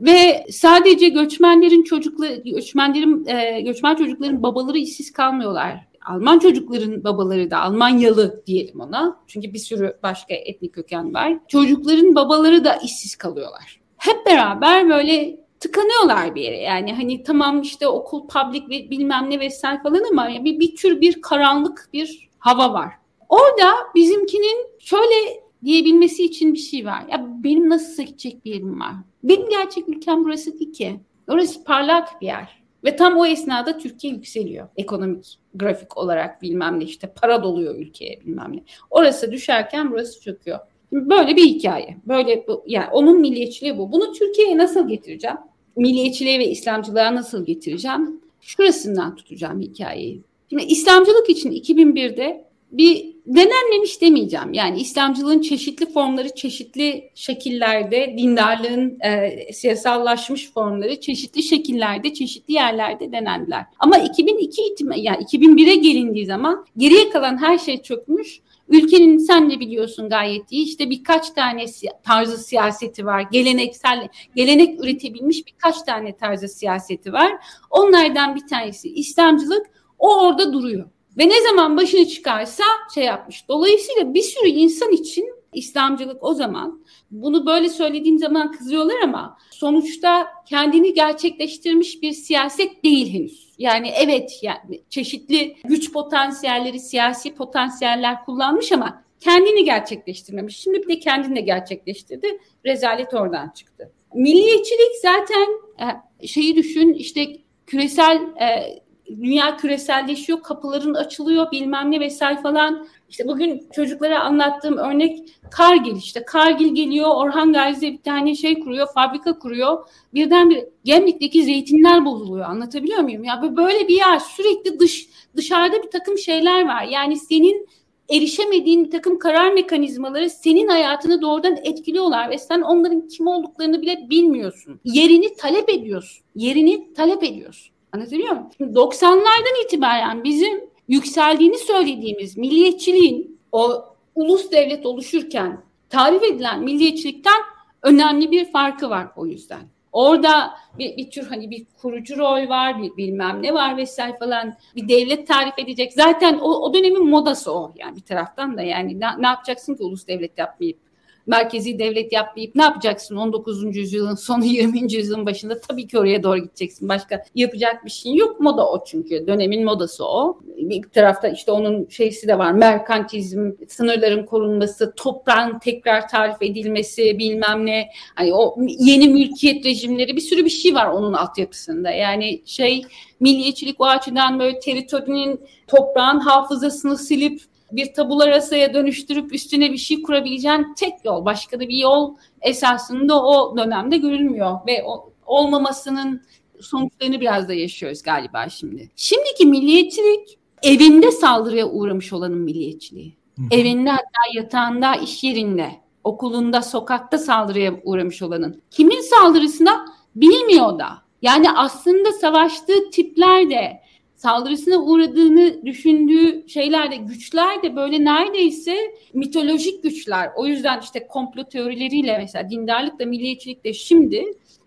ve sadece göçmenlerin çocukları göçmenlerin e, göçmen çocukların babaları işsiz kalmıyorlar. Alman çocukların babaları da Almanyalı diyelim ona. Çünkü bir sürü başka etnik köken var. Çocukların babaları da işsiz kalıyorlar. Hep beraber böyle tıkanıyorlar bir yere. Yani hani tamam işte okul, public bilmem ne vesaire falan ama bir, bir tür bir karanlık bir hava var. Orada bizimkinin şöyle diyebilmesi için bir şey var. Ya benim nasıl gidecek bir yerim var. Benim gerçek ülkem burası değil ki. Orası parlak bir yer. Ve tam o esnada Türkiye yükseliyor. Ekonomik, grafik olarak bilmem ne işte para doluyor ülkeye bilmem ne. Orası düşerken burası çöküyor. Böyle bir hikaye. Böyle bu, yani onun milliyetçiliği bu. Bunu Türkiye'ye nasıl getireceğim? Milliyetçiliğe ve İslamcılığa nasıl getireceğim? Şurasından tutacağım hikayeyi. Şimdi İslamcılık için 2001'de bir denenmemiş demeyeceğim. Yani İslamcılığın çeşitli formları, çeşitli şekillerde, dindarlığın e, siyasallaşmış formları çeşitli şekillerde, çeşitli yerlerde denendiler. Ama 2002 yani 2001'e gelindiği zaman geriye kalan her şey çökmüş. Ülkenin sen de biliyorsun gayet iyi işte birkaç tane tarzı siyaseti var. Geleneksel, gelenek üretebilmiş birkaç tane tarzı siyaseti var. Onlardan bir tanesi İslamcılık. O orada duruyor. Ve ne zaman başını çıkarsa şey yapmış. Dolayısıyla bir sürü insan için İslamcılık o zaman bunu böyle söylediğim zaman kızıyorlar ama sonuçta kendini gerçekleştirmiş bir siyaset değil henüz. Yani evet yani çeşitli güç potansiyelleri, siyasi potansiyeller kullanmış ama kendini gerçekleştirmemiş. Şimdi bir de kendini de gerçekleştirdi. Rezalet oradan çıktı. Milliyetçilik zaten e, şeyi düşün işte küresel e, dünya küreselleşiyor, kapıların açılıyor bilmem ne vesaire falan. İşte bugün çocuklara anlattığım örnek Kargil işte. Kargil geliyor, Orhan Gazi bir tane şey kuruyor, fabrika kuruyor. Birden bir Gemlik'teki zeytinler bozuluyor. Anlatabiliyor muyum? Ya böyle bir yer sürekli dış dışarıda bir takım şeyler var. Yani senin erişemediğin bir takım karar mekanizmaları senin hayatını doğrudan etkiliyorlar ve sen onların kim olduklarını bile bilmiyorsun. Yerini talep ediyorsun. Yerini talep ediyorsun. Anlatabiliyor muyum? 90'lardan itibaren bizim yükseldiğini söylediğimiz milliyetçiliğin o ulus devlet oluşurken tarif edilen milliyetçilikten önemli bir farkı var o yüzden. Orada bir, bir tür hani bir kurucu rol var, bir bilmem ne var vesaire falan. Bir devlet tarif edecek. Zaten o, o dönemin modası o yani bir taraftan da yani ne, ne yapacaksın ki ulus devlet yapmayıp merkezi devlet yapmayıp ne yapacaksın 19. yüzyılın sonu <laughs> 20. yüzyılın başında tabii ki oraya doğru gideceksin. Başka yapacak bir şey yok. Moda o çünkü. Dönemin modası o. Bir tarafta işte onun şeysi de var. Merkantizm, sınırların korunması, toprağın tekrar tarif edilmesi bilmem ne. Hani o yeni mülkiyet rejimleri bir sürü bir şey var onun altyapısında. Yani şey milliyetçilik o açıdan böyle teritorinin toprağın hafızasını silip bir tabula rasaya dönüştürüp üstüne bir şey kurabileceğin tek yol. Başka da bir yol esasında o dönemde görülmüyor ve o, olmamasının sonuçlarını biraz da yaşıyoruz galiba şimdi. Şimdiki milliyetçilik evinde saldırıya uğramış olanın milliyetçiliği. Hı. Evinde hatta yatağında, iş yerinde, okulunda, sokakta saldırıya uğramış olanın. Kimin saldırısına bilmiyor da. Yani aslında savaştığı tipler de saldırısına uğradığını düşündüğü şeyler de güçler de böyle neredeyse mitolojik güçler. O yüzden işte komplo teorileriyle mesela dindarlıkla milliyetçilikle şimdi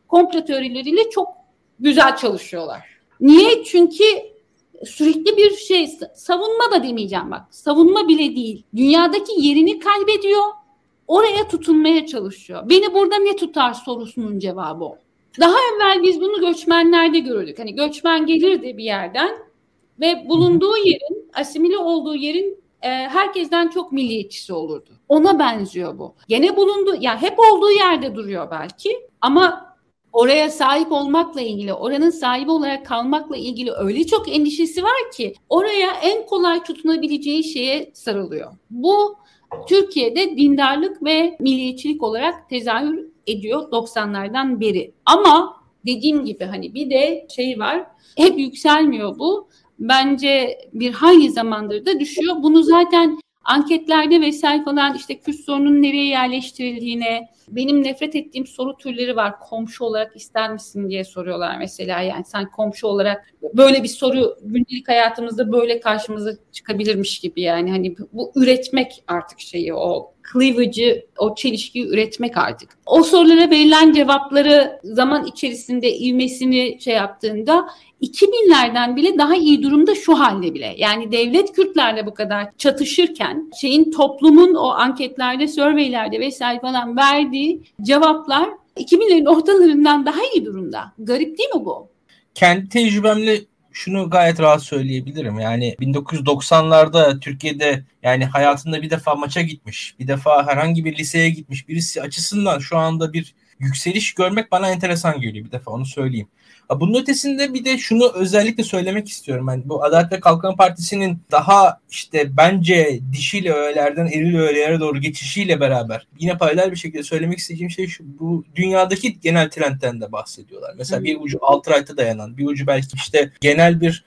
komplo teorileriyle çok güzel çalışıyorlar. Niye? Çünkü sürekli bir şey savunma da demeyeceğim bak. Savunma bile değil. Dünyadaki yerini kaybediyor. Oraya tutunmaya çalışıyor. Beni burada ne tutar sorusunun cevabı o. Daha evvel biz bunu göçmenlerde görürdük. Hani göçmen gelirdi bir yerden ve bulunduğu yerin, asimile olduğu yerin e, herkesten çok milliyetçisi olurdu. Ona benziyor bu. Gene bulunduğu, ya yani hep olduğu yerde duruyor belki ama oraya sahip olmakla ilgili, oranın sahibi olarak kalmakla ilgili öyle çok endişesi var ki oraya en kolay tutunabileceği şeye sarılıyor. Bu Türkiye'de dindarlık ve milliyetçilik olarak tezahür ediyor 90'lardan beri. Ama dediğim gibi hani bir de şey var, hep yükselmiyor bu bence bir hayli zamandır da düşüyor. Bunu zaten anketlerde vesaire falan işte Kürt sorunun nereye yerleştirildiğine, benim nefret ettiğim soru türleri var. Komşu olarak ister misin diye soruyorlar mesela. Yani sen komşu olarak böyle bir soru gündelik hayatımızda böyle karşımıza çıkabilirmiş gibi yani. Hani bu üretmek artık şeyi o cleavage'ı, o çelişkiyi üretmek artık. O sorulara verilen cevapları zaman içerisinde ivmesini şey yaptığında 2000'lerden bile daha iyi durumda şu halde bile. Yani devlet Kürtlerle bu kadar çatışırken şeyin toplumun o anketlerde, surveylerde vesaire falan verdiği cevaplar 2000'lerin ortalarından daha iyi durumda. Garip değil mi bu? Kendi tecrübemle şunu gayet rahat söyleyebilirim. Yani 1990'larda Türkiye'de yani hayatında bir defa maça gitmiş, bir defa herhangi bir liseye gitmiş birisi açısından şu anda bir yükseliş görmek bana enteresan geliyor bir defa onu söyleyeyim. Bunun ötesinde bir de şunu özellikle söylemek istiyorum. Yani bu Adalet ve Kalkınma Partisi'nin daha işte bence dişiyle öğelerden eril öğelere doğru geçişiyle beraber yine paralel bir şekilde söylemek istediğim şey şu. Bu dünyadaki genel trendten de bahsediyorlar. Mesela bir ucu alt-right'a dayanan, bir ucu belki işte genel bir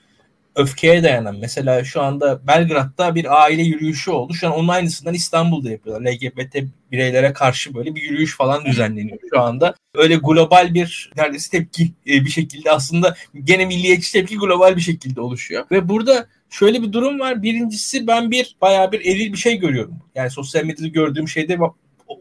öfkeye dayanan mesela şu anda Belgrad'da bir aile yürüyüşü oldu. Şu an onun aynısından İstanbul'da yapıyorlar. LGBT bireylere karşı böyle bir yürüyüş falan düzenleniyor şu anda. Öyle global bir neredeyse tepki e, bir şekilde aslında gene milliyetçi tepki global bir şekilde oluşuyor. Ve burada şöyle bir durum var. Birincisi ben bir bayağı bir eril bir şey görüyorum. Yani sosyal medyada gördüğüm şeyde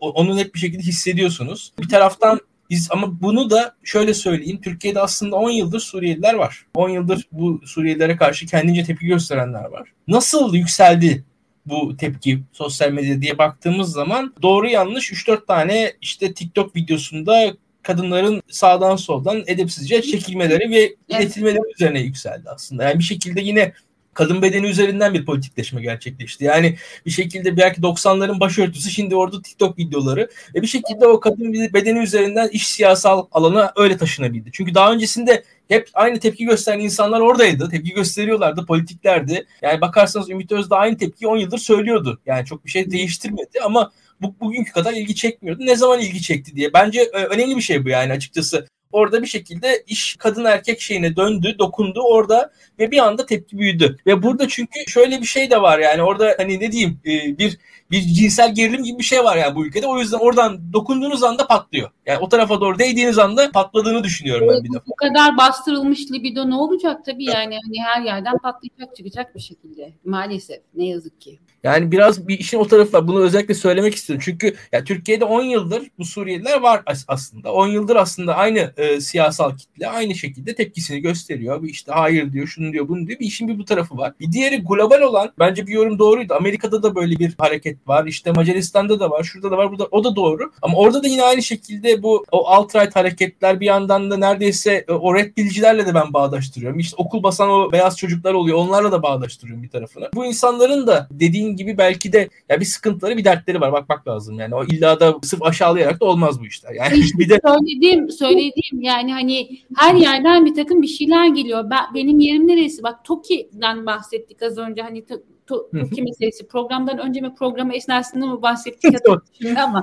onu net bir şekilde hissediyorsunuz. Bir taraftan biz ama bunu da şöyle söyleyeyim. Türkiye'de aslında 10 yıldır Suriyeliler var. 10 yıldır bu Suriyelilere karşı kendince tepki gösterenler var. Nasıl yükseldi bu tepki sosyal medya diye baktığımız zaman doğru yanlış 3-4 tane işte TikTok videosunda kadınların sağdan soldan edepsizce çekilmeleri ve iletilmeleri üzerine yükseldi aslında. Yani bir şekilde yine kadın bedeni üzerinden bir politikleşme gerçekleşti. Yani bir şekilde belki 90'ların başörtüsü şimdi orada TikTok videoları ve bir şekilde o kadın bedeni üzerinden iş siyasal alana öyle taşınabildi. Çünkü daha öncesinde hep aynı tepki gösteren insanlar oradaydı. Tepki gösteriyorlardı, politiklerdi. Yani bakarsanız Ümit Özdağ aynı tepkiyi 10 yıldır söylüyordu. Yani çok bir şey değiştirmedi ama bu, bugünkü kadar ilgi çekmiyordu. Ne zaman ilgi çekti diye. Bence e, önemli bir şey bu yani açıkçası. Orada bir şekilde iş kadın erkek şeyine döndü, dokundu orada ve bir anda tepki büyüdü. Ve burada çünkü şöyle bir şey de var yani orada hani ne diyeyim e, bir bir cinsel gerilim gibi bir şey var yani bu ülkede. O yüzden oradan dokunduğunuz anda patlıyor. Yani o tarafa doğru değdiğiniz anda patladığını düşünüyorum ben bir defa. Bu kadar bastırılmış libido ne olacak tabii yani hani her yerden patlayacak çıkacak bir şekilde. Maalesef ne yazık ki. Yani biraz bir işin o tarafı var. Bunu özellikle söylemek istiyorum. Çünkü ya Türkiye'de 10 yıldır bu Suriyeliler var aslında. 10 yıldır aslında aynı e, siyasal kitle aynı şekilde tepkisini gösteriyor. Bir işte hayır diyor, şunu diyor, bunu diyor. Bir işin bir bu tarafı var. Bir diğeri global olan bence bir yorum doğruydu. Amerika'da da böyle bir hareket var. İşte Macaristan'da da var, şurada da var, burada o da doğru. Ama orada da yine aynı şekilde bu o alt-right hareketler bir yandan da neredeyse e, o red bilicilerle de ben bağdaştırıyorum. İşte okul basan o beyaz çocuklar oluyor. Onlarla da bağdaştırıyorum bir tarafına. Bu insanların da dediğin gibi belki de ya bir sıkıntıları, bir dertleri var. Bakmak lazım yani. O illa da sırf aşağılayarak da olmaz bu işler. Yani işte <laughs> bir de söylediğim söylediğim yani hani her yerden bir takım bir şeyler geliyor. Ben benim yerim neresi? Bak Toki'den bahsettik az önce hani to, to, Toki meselesi. Programdan önce mi programı esnasında mı bahsettik <laughs> şimdi ama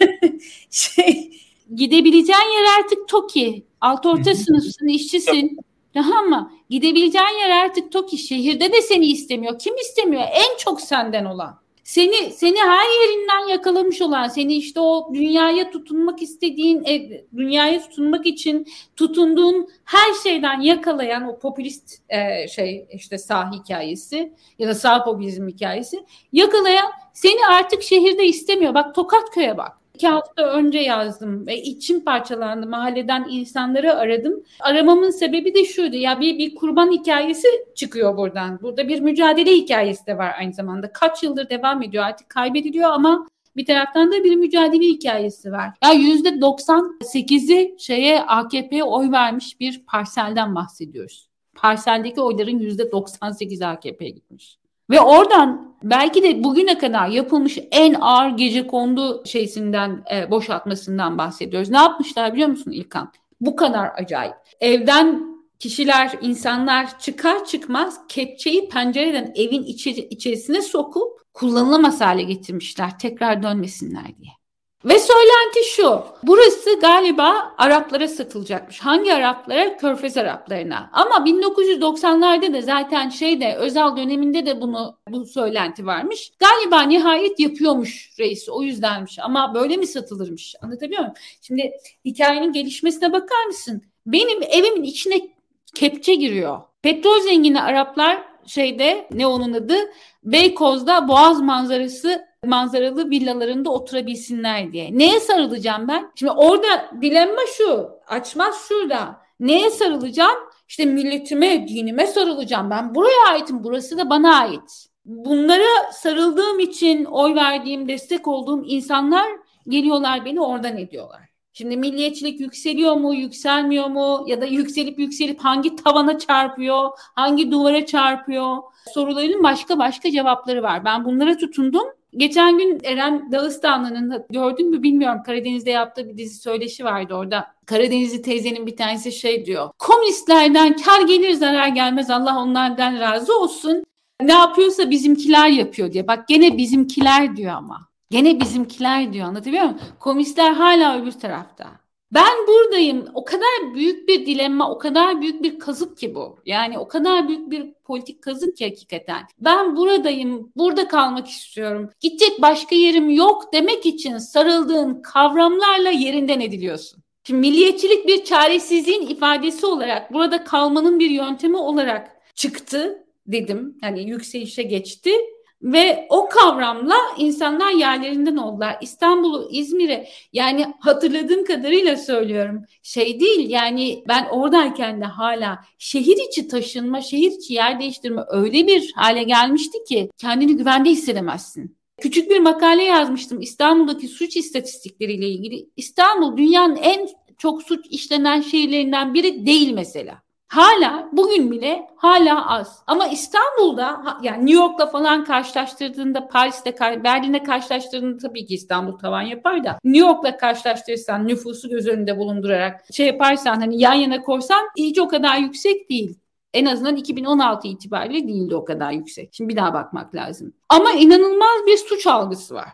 <laughs> şey gidebileceğin yer artık Toki. Alt orta sınıfsın, işçisin. Tamam mı? Gidebileceğin yer artık Toki. Şehirde de seni istemiyor. Kim istemiyor? En çok senden olan. Seni seni her yerinden yakalamış olan, seni işte o dünyaya tutunmak istediğin, e, dünyaya tutunmak için tutunduğun her şeyden yakalayan o popülist e, şey işte sağ hikayesi ya da sağ popülizm hikayesi yakalayan seni artık şehirde istemiyor. Bak Tokatköy'e bak iki hafta önce yazdım ve içim parçalandı. Mahalleden insanları aradım. Aramamın sebebi de şuydu. Ya bir, bir kurban hikayesi çıkıyor buradan. Burada bir mücadele hikayesi de var aynı zamanda. Kaç yıldır devam ediyor artık kaybediliyor ama bir taraftan da bir mücadele hikayesi var. Ya yüzde 98'i şeye AKP'ye oy vermiş bir parselden bahsediyoruz. Parseldeki oyların yüzde 98 AKP'ye gitmiş. Ve oradan belki de bugüne kadar yapılmış en ağır gece kondu şeysinden e, boşaltmasından bahsediyoruz. Ne yapmışlar biliyor musun İlkan? Bu kadar acayip. Evden kişiler, insanlar çıkar çıkmaz kepçeyi pencereden evin içi, içerisine sokup kullanılamaz hale getirmişler tekrar dönmesinler diye. Ve söylenti şu. Burası galiba Araplara satılacakmış. Hangi Araplara? Körfez Araplarına. Ama 1990'larda da zaten şeyde Özal döneminde de bunu bu söylenti varmış. Galiba nihayet yapıyormuş reis. O yüzdenmiş. Ama böyle mi satılırmış? Anlatabiliyor muyum? Şimdi hikayenin gelişmesine bakar mısın? Benim evimin içine kepçe giriyor. Petrol zengini Araplar şeyde ne onun adı? Beykoz'da Boğaz manzarası manzaralı villalarında oturabilsinler diye. Neye sarılacağım ben? Şimdi orada dilemma şu. Açmaz şurada. Neye sarılacağım? İşte milletime, dinime sarılacağım. Ben buraya aitim. Burası da bana ait. Bunlara sarıldığım için oy verdiğim, destek olduğum insanlar geliyorlar beni oradan ediyorlar. Şimdi milliyetçilik yükseliyor mu, yükselmiyor mu ya da yükselip yükselip hangi tavana çarpıyor, hangi duvara çarpıyor? Soruların başka başka cevapları var. Ben bunlara tutundum Geçen gün Eren Dağıstanlı'nın gördün mü bilmiyorum Karadeniz'de yaptığı bir dizi söyleşi vardı orada. Karadenizli teyzenin bir tanesi şey diyor. Komünistlerden kar gelir zarar gelmez Allah onlardan razı olsun. Ne yapıyorsa bizimkiler yapıyor diye. Bak gene bizimkiler diyor ama. Gene bizimkiler diyor anlatabiliyor muyum? Komünistler hala öbür tarafta. Ben buradayım. O kadar büyük bir dilemma, o kadar büyük bir kazık ki bu. Yani o kadar büyük bir politik kazık ki hakikaten. Ben buradayım, burada kalmak istiyorum. Gidecek başka yerim yok demek için sarıldığın kavramlarla yerinden ediliyorsun. Şimdi milliyetçilik bir çaresizliğin ifadesi olarak, burada kalmanın bir yöntemi olarak çıktı dedim. Hani yükselişe geçti ve o kavramla insanlar yerlerinden oldular. İstanbul'u, İzmir'e yani hatırladığım kadarıyla söylüyorum. Şey değil yani ben oradayken de hala şehir içi taşınma, şehir içi yer değiştirme öyle bir hale gelmişti ki kendini güvende hissedemezsin. Küçük bir makale yazmıştım İstanbul'daki suç istatistikleriyle ilgili. İstanbul dünyanın en çok suç işlenen şehirlerinden biri değil mesela. Hala bugün bile hala az. Ama İstanbul'da yani New York'la falan karşılaştırdığında Paris'te Berlin'le karşılaştırdığında tabii ki İstanbul tavan yapar da New York'la karşılaştırırsan nüfusu göz önünde bulundurarak şey yaparsan hani yan yana korsan hiç o kadar yüksek değil. En azından 2016 itibariyle değildi o kadar yüksek. Şimdi bir daha bakmak lazım. Ama inanılmaz bir suç algısı var.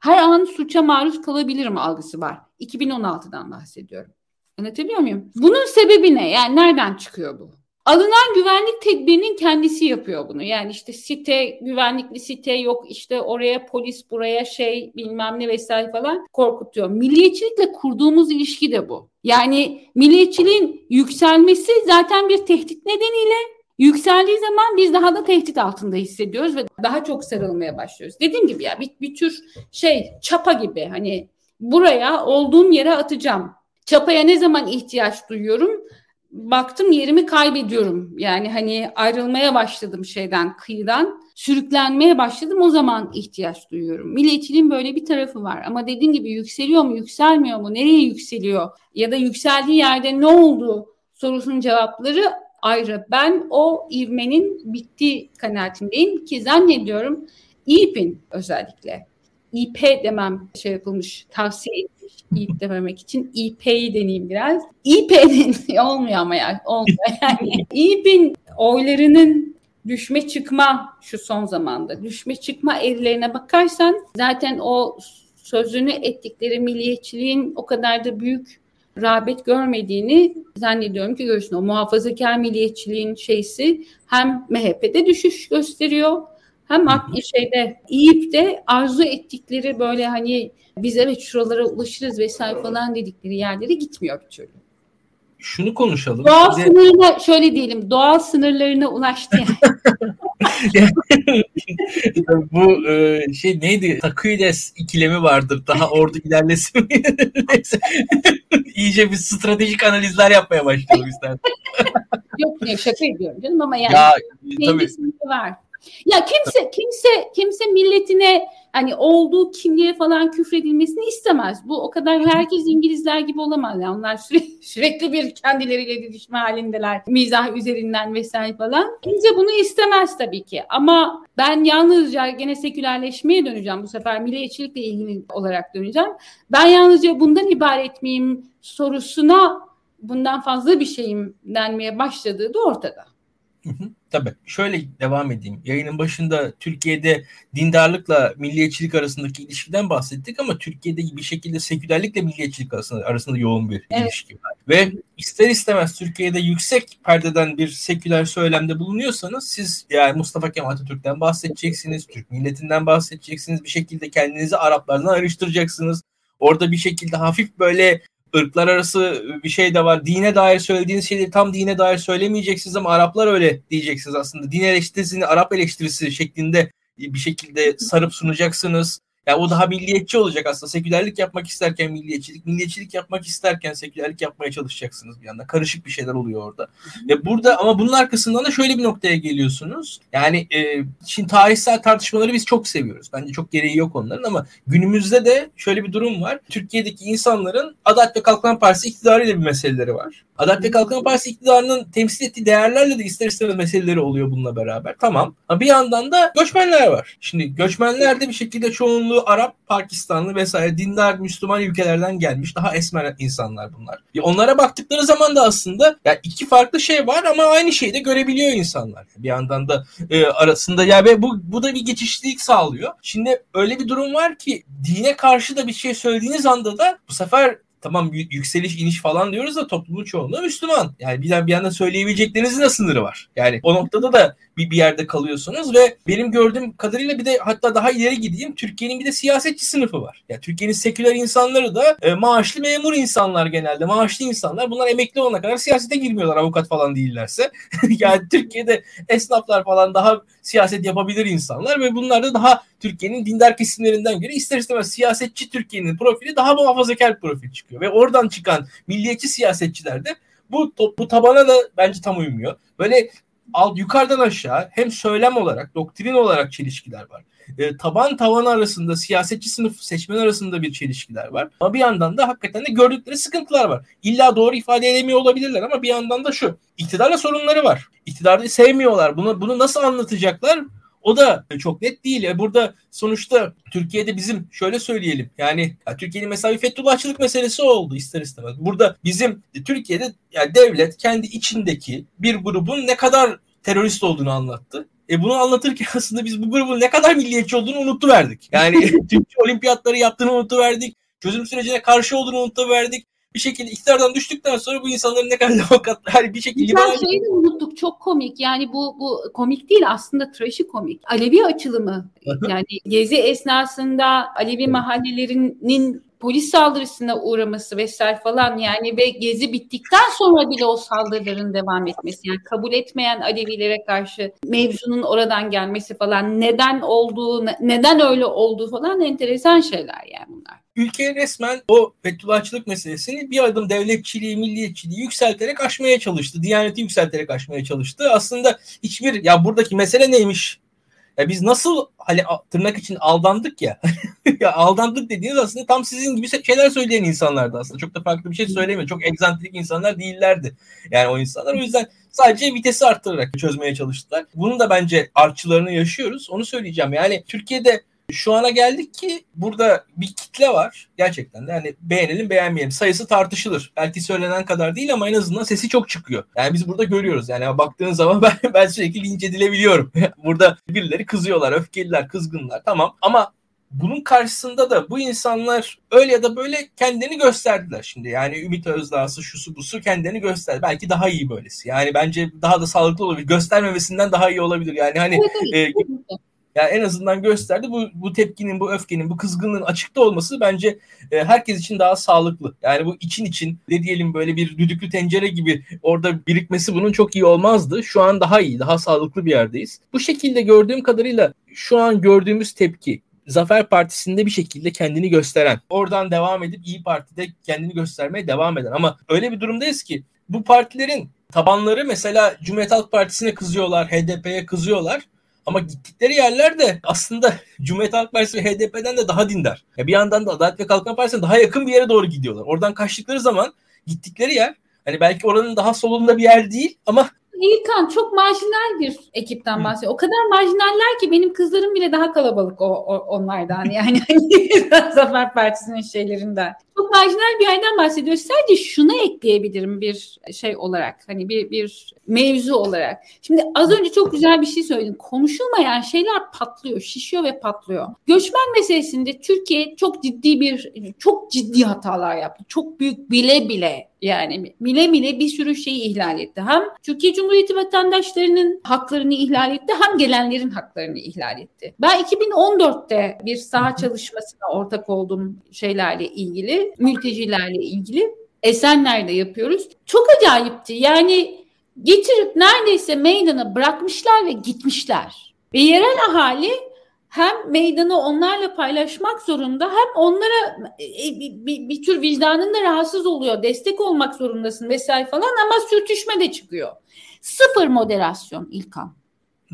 Her an suça maruz kalabilirim algısı var. 2016'dan bahsediyorum. Anlatabiliyor muyum? Bunun sebebi ne? Yani nereden çıkıyor bu? Alınan güvenlik tedbirinin kendisi yapıyor bunu. Yani işte site, güvenlikli site yok işte oraya polis buraya şey bilmem ne vesaire falan korkutuyor. Milliyetçilikle kurduğumuz ilişki de bu. Yani milliyetçiliğin yükselmesi zaten bir tehdit nedeniyle Yükseldiği zaman biz daha da tehdit altında hissediyoruz ve daha çok sarılmaya başlıyoruz. Dediğim gibi ya bir, bir tür şey çapa gibi hani buraya olduğum yere atacağım. Çapaya ne zaman ihtiyaç duyuyorum? Baktım yerimi kaybediyorum. Yani hani ayrılmaya başladım şeyden, kıyıdan. Sürüklenmeye başladım o zaman ihtiyaç duyuyorum. Milliyetçiliğin böyle bir tarafı var. Ama dediğim gibi yükseliyor mu, yükselmiyor mu, nereye yükseliyor? Ya da yükseldiği yerde ne oldu sorusunun cevapları ayrı. Ben o ivmenin bittiği kanaatindeyim ki zannediyorum İP'in özellikle İP demem şey yapılmış, tavsiye İP dememek için İP'yi deneyeyim biraz. İP'nin <laughs> olmuyor ama yani olmuyor yani. İP'in oylarının düşme çıkma şu son zamanda düşme çıkma evlerine bakarsan zaten o sözünü ettikleri milliyetçiliğin o kadar da büyük rağbet görmediğini zannediyorum ki görürsün. O muhafazakar milliyetçiliğin şeysi hem MHP'de düşüş gösteriyor hem şeyde İYİP de arzu ettikleri böyle hani biz evet şuralara ulaşırız vesaire falan dedikleri yerlere gitmiyor bir türlü. Şunu konuşalım. Doğal Bize... sınırına şöyle diyelim doğal sınırlarına ulaştı yani. <laughs> Bu e, şey neydi? Taküides ikilemi vardır. Daha ordu ilerlesin. <laughs> İyice bir stratejik analizler yapmaya başlayalım istersen. Yok ne şaka ediyorum canım ama yani ya, tabii. var. Ya kimse kimse kimse milletine hani olduğu kimliğe falan küfredilmesini istemez. Bu o kadar herkes İngilizler gibi olamaz. Yani onlar sürekli, <laughs> sürekli bir kendileriyle didişme halindeler. Mizah üzerinden vesaire falan. Kimse bunu istemez tabii ki. Ama ben yalnızca gene sekülerleşmeye döneceğim bu sefer. Milliyetçilikle ilgili olarak döneceğim. Ben yalnızca bundan ibaret miyim sorusuna bundan fazla bir şeyim denmeye başladığı da ortada. Hı hı. Tabii. Şöyle devam edeyim. Yayının başında Türkiye'de dindarlıkla milliyetçilik arasındaki ilişkiden bahsettik ama Türkiye'de bir şekilde sekülerlikle milliyetçilik arasında, arasında yoğun bir evet. ilişki var. Ve ister istemez Türkiye'de yüksek perdeden bir seküler söylemde bulunuyorsanız siz yani Mustafa Kemal Atatürk'ten bahsedeceksiniz, Türk milletinden bahsedeceksiniz, bir şekilde kendinizi Araplardan ayrıştıracaksınız. Orada bir şekilde hafif böyle ırklar arası bir şey de var. Dine dair söylediğiniz şeyleri tam dine dair söylemeyeceksiniz ama Araplar öyle diyeceksiniz aslında. Din eleştirisini Arap eleştirisi şeklinde bir şekilde sarıp sunacaksınız. Yani o daha milliyetçi olacak aslında. Sekülerlik yapmak isterken milliyetçilik, milliyetçilik yapmak isterken sekülerlik yapmaya çalışacaksınız bir yanda. Karışık bir şeyler oluyor orada. Ve burada ama bunun arkasından da şöyle bir noktaya geliyorsunuz. Yani e, şimdi tarihsel tartışmaları biz çok seviyoruz. Bence çok gereği yok onların ama günümüzde de şöyle bir durum var. Türkiye'deki insanların Adalet ve Kalkınma Partisi iktidarıyla bir meseleleri var. Adalet ve Kalkınma Partisi iktidarının temsil ettiği değerlerle de ister istemez meseleleri oluyor bununla beraber. Tamam. Ama bir yandan da göçmenler var. Şimdi göçmenler de bir şekilde çoğunluğu Arap, Pakistanlı vesaire dindar Müslüman ülkelerden gelmiş daha esmer insanlar bunlar. Ya onlara baktıkları zaman da aslında ya iki farklı şey var ama aynı şeyi de görebiliyor insanlar. Bir yandan da e, arasında ya ve bu bu da bir geçişlilik sağlıyor. Şimdi öyle bir durum var ki dine karşı da bir şey söylediğiniz anda da bu sefer tamam yükseliş iniş falan diyoruz da toplumun çoğunluğu Müslüman. Yani bir, bir yandan söyleyebileceklerinizin de sınırı var. Yani o noktada da bir, bir yerde kalıyorsunuz ve benim gördüğüm kadarıyla bir de hatta daha ileri gideyim Türkiye'nin bir de siyasetçi sınıfı var. Yani Türkiye'nin seküler insanları da e, maaşlı memur insanlar genelde. Maaşlı insanlar. Bunlar emekli olana kadar siyasete girmiyorlar avukat falan değillerse. <laughs> yani Türkiye'de esnaflar falan daha siyaset yapabilir insanlar ve bunlar da daha Türkiye'nin dindar kesimlerinden göre ister istemez siyasetçi Türkiye'nin profili daha muhafazakar bir profil çıkıyor. Ve oradan çıkan milliyetçi siyasetçiler de bu, bu tabana da bence tam uymuyor. Böyle alt yukarıdan aşağı hem söylem olarak, doktrin olarak çelişkiler var. E, taban tavan arasında, siyasetçi sınıf seçmen arasında bir çelişkiler var. Ama bir yandan da hakikaten de gördükleri sıkıntılar var. İlla doğru ifade edemiyor olabilirler ama bir yandan da şu. iktidarla sorunları var. İktidarı sevmiyorlar. Bunu, bunu nasıl anlatacaklar? O da çok net değil. E burada sonuçta Türkiye'de bizim şöyle söyleyelim. Yani ya Türkiye'nin mesela bir Fethullahçılık meselesi oldu ister istemez. Burada bizim Türkiye'de yani devlet kendi içindeki bir grubun ne kadar terörist olduğunu anlattı. E bunu anlatırken <laughs> aslında biz bu grubun ne kadar milliyetçi olduğunu unuttu verdik. Yani <laughs> Türkiye olimpiyatları yaptığını unuttu verdik. Çözüm sürecine karşı olduğunu unuttu verdik. bir şekilde iktidardan düştükten sonra bu insanların ne kadar <laughs> demokratlar bir şekilde Ben şeyi de unuttuk çok komik yani bu bu komik değil aslında trajikomik. Alevi açılımı yani gezi esnasında Alevi mahallelerinin polis saldırısına uğraması vesaire falan yani ve gezi bittikten sonra bile o saldırıların devam etmesi yani kabul etmeyen Alevilere karşı mevzunun oradan gelmesi falan neden olduğu neden öyle olduğu falan enteresan şeyler yani bunlar. Ülke resmen o Fethullahçılık meselesini bir adım devletçiliği, milliyetçiliği yükselterek aşmaya çalıştı. Diyaneti yükselterek aşmaya çalıştı. Aslında hiçbir ya buradaki mesele neymiş? Ya biz nasıl hani tırnak için aldandık ya. <laughs> ya aldandık dediğiniz aslında tam sizin gibi şeyler söyleyen insanlardı aslında. Çok da farklı bir şey söylemiyor. Çok egzantrik insanlar değillerdi. Yani o insanlar. O yüzden sadece vitesi arttırarak çözmeye çalıştılar. Bunun da bence artçılarını yaşıyoruz. Onu söyleyeceğim. Yani Türkiye'de şu ana geldik ki burada bir kitle var gerçekten de yani beğenelim beğenmeyelim sayısı tartışılır. Belki söylenen kadar değil ama en azından sesi çok çıkıyor. Yani biz burada görüyoruz yani baktığın zaman <laughs> ben, ben sürekli linç edilebiliyorum. <laughs> burada birileri kızıyorlar, öfkeliler, kızgınlar tamam ama bunun karşısında da bu insanlar öyle ya da böyle kendini gösterdiler şimdi. Yani Ümit Özdağ'sı şusu busu kendini gösterdi. Belki daha iyi böylesi. Yani bence daha da sağlıklı olabilir. Göstermemesinden daha iyi olabilir. Yani hani e, yani en azından gösterdi. Bu, bu tepkinin, bu öfkenin, bu kızgınlığın açıkta olması bence e, herkes için daha sağlıklı. Yani bu için için ne diyelim böyle bir düdüklü tencere gibi orada birikmesi bunun çok iyi olmazdı. Şu an daha iyi, daha sağlıklı bir yerdeyiz. Bu şekilde gördüğüm kadarıyla şu an gördüğümüz tepki Zafer Partisi'nde bir şekilde kendini gösteren, oradan devam edip İyi Parti'de kendini göstermeye devam eden ama öyle bir durumdayız ki bu partilerin tabanları mesela Cumhuriyet Halk Partisi'ne kızıyorlar, HDP'ye kızıyorlar. Ama gittikleri yerler de aslında <laughs> Cumhuriyet Halk Partisi ve HDP'den de daha dindar. Ya bir yandan da Adalet ve Kalkınma Partisi'ne daha yakın bir yere doğru gidiyorlar. Oradan kaçtıkları zaman gittikleri yer hani belki oranın daha solunda bir yer değil ama İlkan çok marjinal bir ekipten bahsediyor. O kadar marjinaller ki benim kızlarım bile daha kalabalık o, o onlardan yani <laughs> Zafer Partisi'nin şeylerinden. Çok marjinal bir yerden bahsediyor. Sadece şunu ekleyebilirim bir şey olarak. Hani bir bir mevzu olarak. Şimdi az önce çok güzel bir şey söyledin. Konuşulmayan şeyler patlıyor, şişiyor ve patlıyor. Göçmen meselesinde Türkiye çok ciddi bir çok ciddi hatalar yaptı. Çok büyük bile bile yani bile bile bir sürü şeyi ihlal etti. Hem Türkiye Cumhuriyeti vatandaşlarının haklarını ihlal etti hem gelenlerin haklarını ihlal etti. Ben 2014'te bir saha çalışmasına ortak oldum şeylerle ilgili, mültecilerle ilgili. Esenler'de yapıyoruz. Çok acayipti. Yani getirip neredeyse meydana bırakmışlar ve gitmişler. Ve yerel ahali hem meydanı onlarla paylaşmak zorunda hem onlara e, bir, bir, bir tür vicdanında rahatsız oluyor. Destek olmak zorundasın vesaire falan ama sürtüşme de çıkıyor. Sıfır moderasyon İlkan.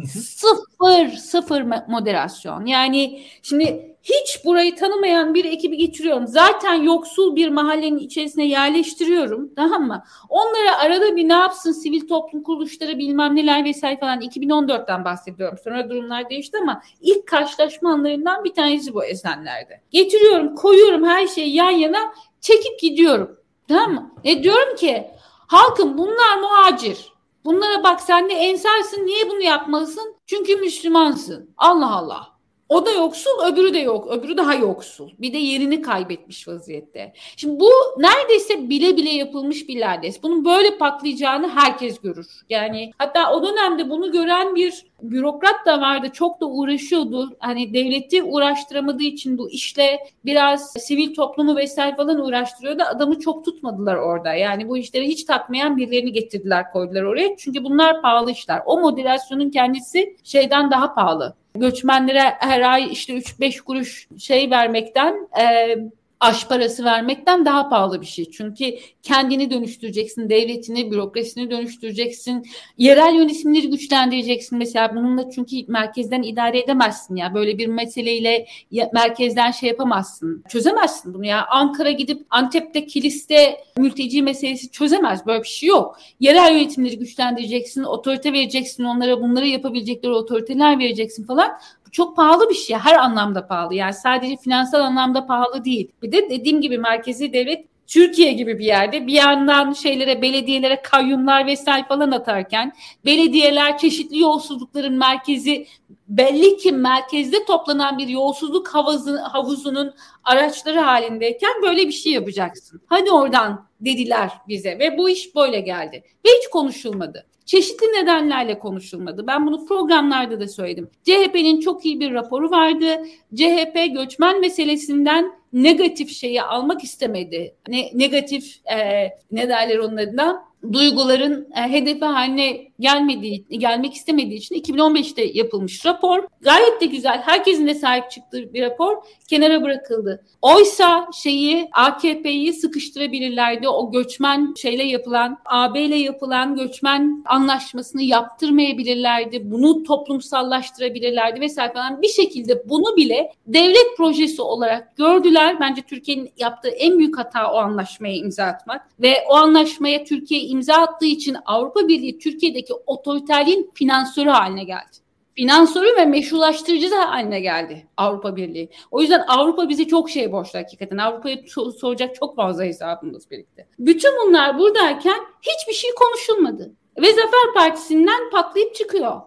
Sıfır, sıfır moderasyon. Yani şimdi hiç burayı tanımayan bir ekibi getiriyorum. Zaten yoksul bir mahallenin içerisine yerleştiriyorum. Tamam mı? Onlara arada bir ne yapsın sivil toplum kuruluşları bilmem neler vesaire falan 2014'ten bahsediyorum. Sonra durumlar değişti ama ilk karşılaşma anlarından bir tanesi bu Esenler'de. Getiriyorum, koyuyorum her şeyi yan yana, çekip gidiyorum. Tamam mı? E diyorum ki halkım bunlar muhacir. Bunlara bak sen de ensarsın niye bunu yapmalısın? Çünkü Müslümansın. Allah Allah. O da yoksul, öbürü de yok. Öbürü daha yoksul. Bir de yerini kaybetmiş vaziyette. Şimdi bu neredeyse bile bile yapılmış bir lades. Bunun böyle patlayacağını herkes görür. Yani hatta o dönemde bunu gören bir bürokrat da vardı. Çok da uğraşıyordu. Hani devleti uğraştıramadığı için bu işle biraz sivil toplumu vesaire falan uğraştırıyordu. Adamı çok tutmadılar orada. Yani bu işleri hiç takmayan birilerini getirdiler koydular oraya. Çünkü bunlar pahalı işler. O moderasyonun kendisi şeyden daha pahalı göçmenlere her ay işte 3-5 kuruş şey vermekten e, aş parası vermekten daha pahalı bir şey. Çünkü kendini dönüştüreceksin, devletini, bürokrasini dönüştüreceksin, yerel yönetimleri güçlendireceksin. Mesela bununla çünkü merkezden idare edemezsin ya. Böyle bir meseleyle merkezden şey yapamazsın. Çözemezsin bunu ya. Ankara gidip Antep'te kiliste mülteci meselesi çözemez. Böyle bir şey yok. Yerel yönetimleri güçlendireceksin, otorite vereceksin onlara, bunları yapabilecekleri otoriteler vereceksin falan. Çok pahalı bir şey. Her anlamda pahalı. Yani sadece finansal anlamda pahalı değil. Bir de dediğim gibi merkezi devlet Türkiye gibi bir yerde bir yandan şeylere belediyelere kayyumlar vesaire falan atarken belediyeler çeşitli yolsuzlukların merkezi belli ki merkezde toplanan bir yolsuzluk havuzu, havuzunun araçları halindeyken böyle bir şey yapacaksın. Hadi oradan dediler bize ve bu iş böyle geldi. Ve hiç konuşulmadı. Çeşitli nedenlerle konuşulmadı. Ben bunu programlarda da söyledim. CHP'nin çok iyi bir raporu vardı. CHP göçmen meselesinden negatif şeyi almak istemedi. Ne, negatif e, ne derler onun adına duyguların e, hedefi haline gelmediği, gelmek istemediği için 2015'te yapılmış rapor. Gayet de güzel. Herkesin de sahip çıktığı bir rapor kenara bırakıldı. Oysa şeyi AKP'yi sıkıştırabilirlerdi. O göçmen şeyle yapılan, AB ile yapılan göçmen anlaşmasını yaptırmayabilirlerdi. Bunu toplumsallaştırabilirlerdi vesaire falan. Bir şekilde bunu bile devlet projesi olarak gördüler. Bence Türkiye'nin yaptığı en büyük hata o anlaşmaya imza atmak ve o anlaşmaya Türkiye imza attığı için Avrupa Birliği Türkiye'deki otoriterliğin finansörü haline geldi. Finansörü ve meşrulaştırıcı da haline geldi Avrupa Birliği. O yüzden Avrupa bize çok şey borçlu hakikaten. Avrupa'ya soracak çok fazla hesabımız birlikte. Bütün bunlar buradayken hiçbir şey konuşulmadı. Ve Zafer Partisi'nden patlayıp çıkıyor.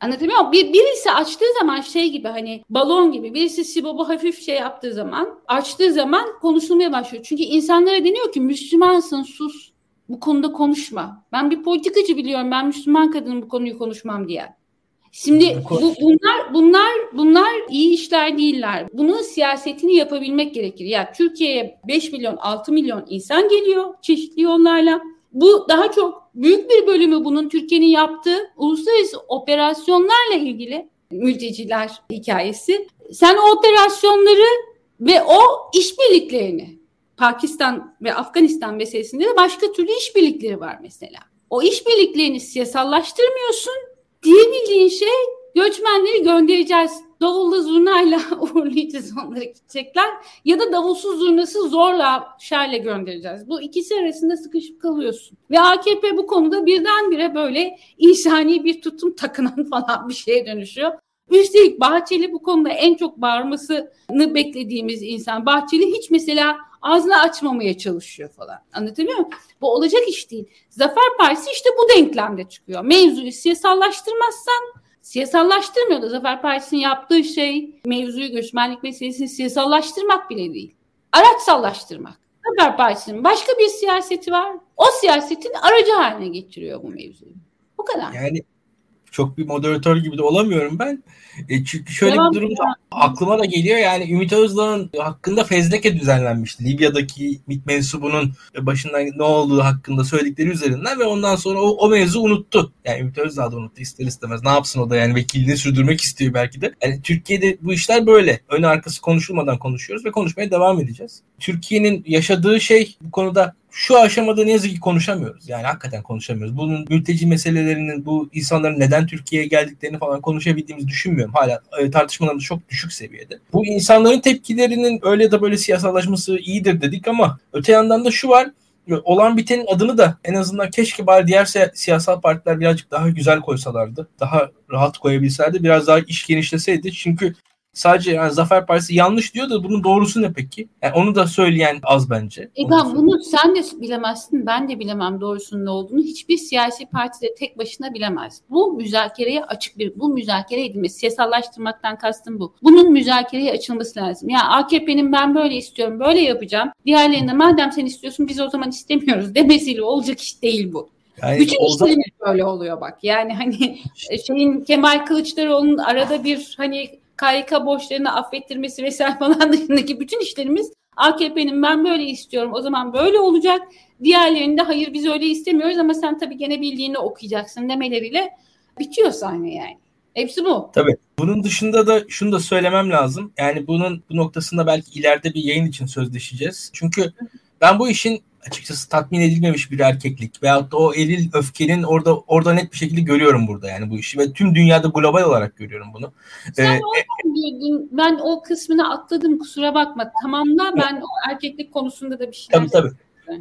Anlatabiliyor muyum? Bir, birisi açtığı zaman şey gibi hani balon gibi birisi sibobu hafif şey yaptığı zaman açtığı zaman konuşulmaya başlıyor. Çünkü insanlara deniyor ki Müslümansın sus bu konuda konuşma. Ben bir politikacı biliyorum. Ben Müslüman kadının bu konuyu konuşmam diye. Şimdi bu, bunlar bunlar bunlar iyi işler değiller. Bunun siyasetini yapabilmek gerekir. Ya yani Türkiye'ye 5 milyon 6 milyon insan geliyor çeşitli yollarla. Bu daha çok büyük bir bölümü bunun Türkiye'nin yaptığı uluslararası operasyonlarla ilgili mülteciler hikayesi. Sen o operasyonları ve o işbirliklerini Pakistan ve Afganistan meselesinde de başka türlü işbirlikleri var mesela. O işbirliklerini siyasallaştırmıyorsun. Diyebildiğin şey göçmenleri göndereceğiz. Davullu zurnayla <laughs> uğurlayacağız onları gidecekler. Ya da davulsuz zurnası zorla şerle göndereceğiz. Bu ikisi arasında sıkışıp kalıyorsun. Ve AKP bu konuda birdenbire böyle insani bir tutum takınan <laughs> falan bir şeye dönüşüyor. Üstelik Bahçeli bu konuda en çok bağırmasını beklediğimiz insan. Bahçeli hiç mesela ağzını açmamaya çalışıyor falan. Anlatabiliyor muyum? Bu olacak iş değil. Zafer Partisi işte bu denklemde çıkıyor. Mevzuyu siyasallaştırmazsan siyasallaştırmıyor da Zafer Partisi'nin yaptığı şey mevzuyu göçmenlik meselesini siyasallaştırmak bile değil. Araçsallaştırmak. Zafer Partisi'nin başka bir siyaseti var. O siyasetin aracı haline getiriyor bu mevzuyu. Bu kadar. Yani çok bir moderatör gibi de olamıyorum ben. E çünkü şöyle Devam bir durum da aklıma da geliyor yani Ümit Özdağ'ın hakkında fezleke düzenlenmişti. Libya'daki MİT mensubunun başından ne olduğu hakkında söyledikleri üzerinden ve ondan sonra o, o mevzu unuttu. Yani Ümit Özdağ da unuttu ister istemez. Ne yapsın o da yani vekilliğini sürdürmek istiyor belki de. Yani Türkiye'de bu işler böyle. Ön arkası konuşulmadan konuşuyoruz ve konuşmaya devam edeceğiz. Türkiye'nin yaşadığı şey bu konuda şu aşamada ne yazık ki konuşamıyoruz. Yani hakikaten konuşamıyoruz. Bunun mülteci meselelerinin, bu insanların neden Türkiye'ye geldiklerini falan konuşabildiğimizi düşünmüyorum. Hala e, tartışmalarımız çok düşük seviyede. Bu insanların tepkilerinin öyle ya da böyle siyasallaşması iyidir dedik ama öte yandan da şu var olan bitenin adını da en azından keşke bari diğer siyasal partiler birazcık daha güzel koysalardı. Daha rahat koyabilselerdi. Biraz daha iş genişleseydi. Çünkü sadece yani Zafer Partisi yanlış diyor da bunun doğrusu ne peki? Yani onu da söyleyen az bence. E ben bunu sen de bilemezsin, ben de bilemem doğrusunun ne olduğunu. Hiçbir siyasi parti de tek başına bilemez. Bu müzakereye açık bir, bu müzakere edilmesi, siyasallaştırmaktan kastım bu. Bunun müzakereye açılması lazım. Ya AKP'nin ben böyle istiyorum, böyle yapacağım. Diğerlerinde madem sen istiyorsun biz o zaman istemiyoruz demesiyle olacak iş değil bu. Yani Bütün işlerimiz böyle oluyor bak. Yani hani şeyin Kemal Kılıçdaroğlu'nun arada bir hani KYK borçlarını affettirmesi vesaire <laughs> falan dışındaki bütün işlerimiz AKP'nin ben böyle istiyorum o zaman böyle olacak. Diğerlerinde hayır biz öyle istemiyoruz ama sen tabii gene bildiğini okuyacaksın demeleriyle bitiyor sahne yani. Hepsi bu. Tabii. Bunun dışında da şunu da söylemem lazım. Yani bunun bu noktasında belki ileride bir yayın için sözleşeceğiz. Çünkü ben bu işin açıkçası tatmin edilmemiş bir erkeklik veyahut da o eril öfkenin orada orada net bir şekilde görüyorum burada yani bu işi ve tüm dünyada global olarak görüyorum bunu. Sen ee, diyordun, ben o kısmını atladım kusura bakma. Tamamla ben o erkeklik konusunda da bir şeyler Tabii tabii.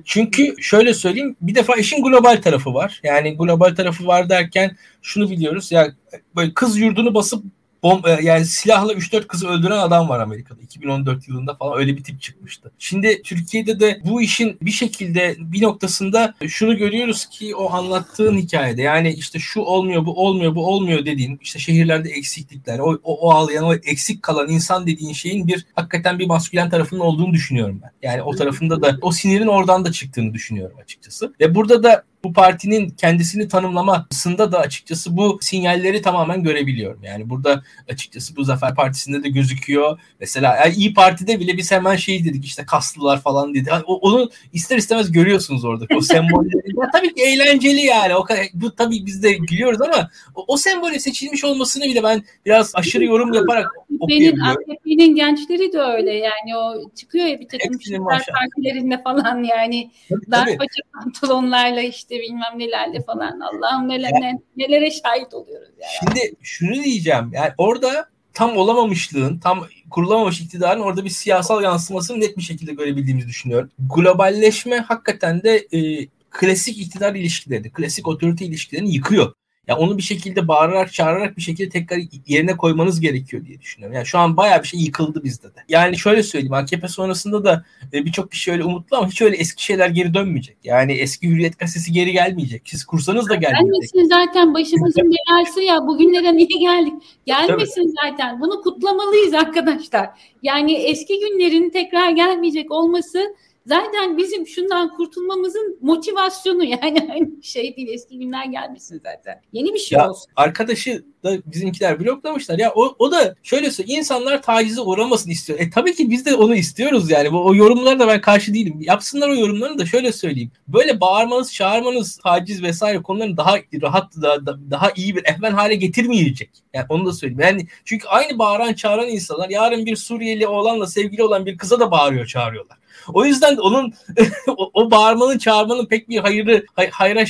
Çünkü şöyle söyleyeyim bir defa işin global tarafı var. Yani global tarafı var derken şunu biliyoruz ya böyle kız yurdunu basıp bom e, yani silahla 3-4 kızı öldüren adam var Amerika'da. 2014 yılında falan öyle bir tip çıkmıştı. Şimdi Türkiye'de de bu işin bir şekilde bir noktasında şunu görüyoruz ki o anlattığın hikayede yani işte şu olmuyor bu olmuyor bu olmuyor dediğin işte şehirlerde eksiklikler o, o, o ağlayan o eksik kalan insan dediğin şeyin bir hakikaten bir maskülen tarafının olduğunu düşünüyorum ben. Yani o tarafında da o sinirin oradan da çıktığını düşünüyorum açıkçası. Ve burada da bu partinin kendisini tanımlamasında da açıkçası bu sinyalleri tamamen görebiliyorum. Yani burada açıkçası bu Zafer Partisi'nde de gözüküyor. Mesela yani İyi Parti'de bile biz hemen şey dedik işte kaslılar falan dedi. O, onu ister istemez görüyorsunuz orada. O sembolleri. ya, tabii ki eğlenceli yani. O kadar, bu tabii biz de gülüyoruz ama o, o sembolü seçilmiş olmasını bile ben biraz aşırı yorum yaparak okuyabiliyorum. AKP'nin gençleri de öyle yani o çıkıyor ya bir takım partilerinde falan yani dar paça pantolonlarla işte işte bilmem nelerle falan Allah'ım neler, yani, nelere şahit oluyoruz yani. Şimdi şunu diyeceğim yani orada tam olamamışlığın, tam kurulamamış iktidarın orada bir siyasal yansımasını net bir şekilde görebildiğimizi düşünüyorum. Globalleşme hakikaten de e, klasik iktidar ilişkilerini, klasik otorite ilişkilerini yıkıyor. Ya onu bir şekilde bağırarak çağırarak bir şekilde tekrar yerine koymanız gerekiyor diye düşünüyorum. Yani şu an bayağı bir şey yıkıldı bizde de. Yani şöyle söyleyeyim AKP sonrasında da e, birçok kişi öyle umutlu ama hiç öyle eski şeyler geri dönmeyecek. Yani eski Hürriyet gazetesi geri gelmeyecek. Siz kursanız da gelmeyecek. Gelmesin zaten başımızın belası ya. Bugünlere niye geldik? Gelmesin Tabii. zaten. Bunu kutlamalıyız arkadaşlar. Yani eski günlerin tekrar gelmeyecek olması zaten bizim şundan kurtulmamızın motivasyonu <laughs> yani aynı şey değil eski günler gelmesin zaten. Yeni bir şey ya, olsun. Arkadaşı da bizimkiler bloklamışlar. Ya o, o da şöyle söylüyor. insanlar tacize uğramasın istiyor. E tabii ki biz de onu istiyoruz yani. Bu, o yorumlara da ben karşı değilim. Yapsınlar o yorumlarını da şöyle söyleyeyim. Böyle bağırmanız, çağırmanız, taciz vesaire konularını daha rahat, daha, daha iyi bir ehven hale getirmeyecek. Yani onu da söyleyeyim. Yani çünkü aynı bağıran, çağıran insanlar yarın bir Suriyeli oğlanla sevgili olan bir kıza da bağırıyor, çağırıyorlar. O yüzden onun <laughs> o, o bağırmanın çağırmanın pek bir hayırı hay, hayra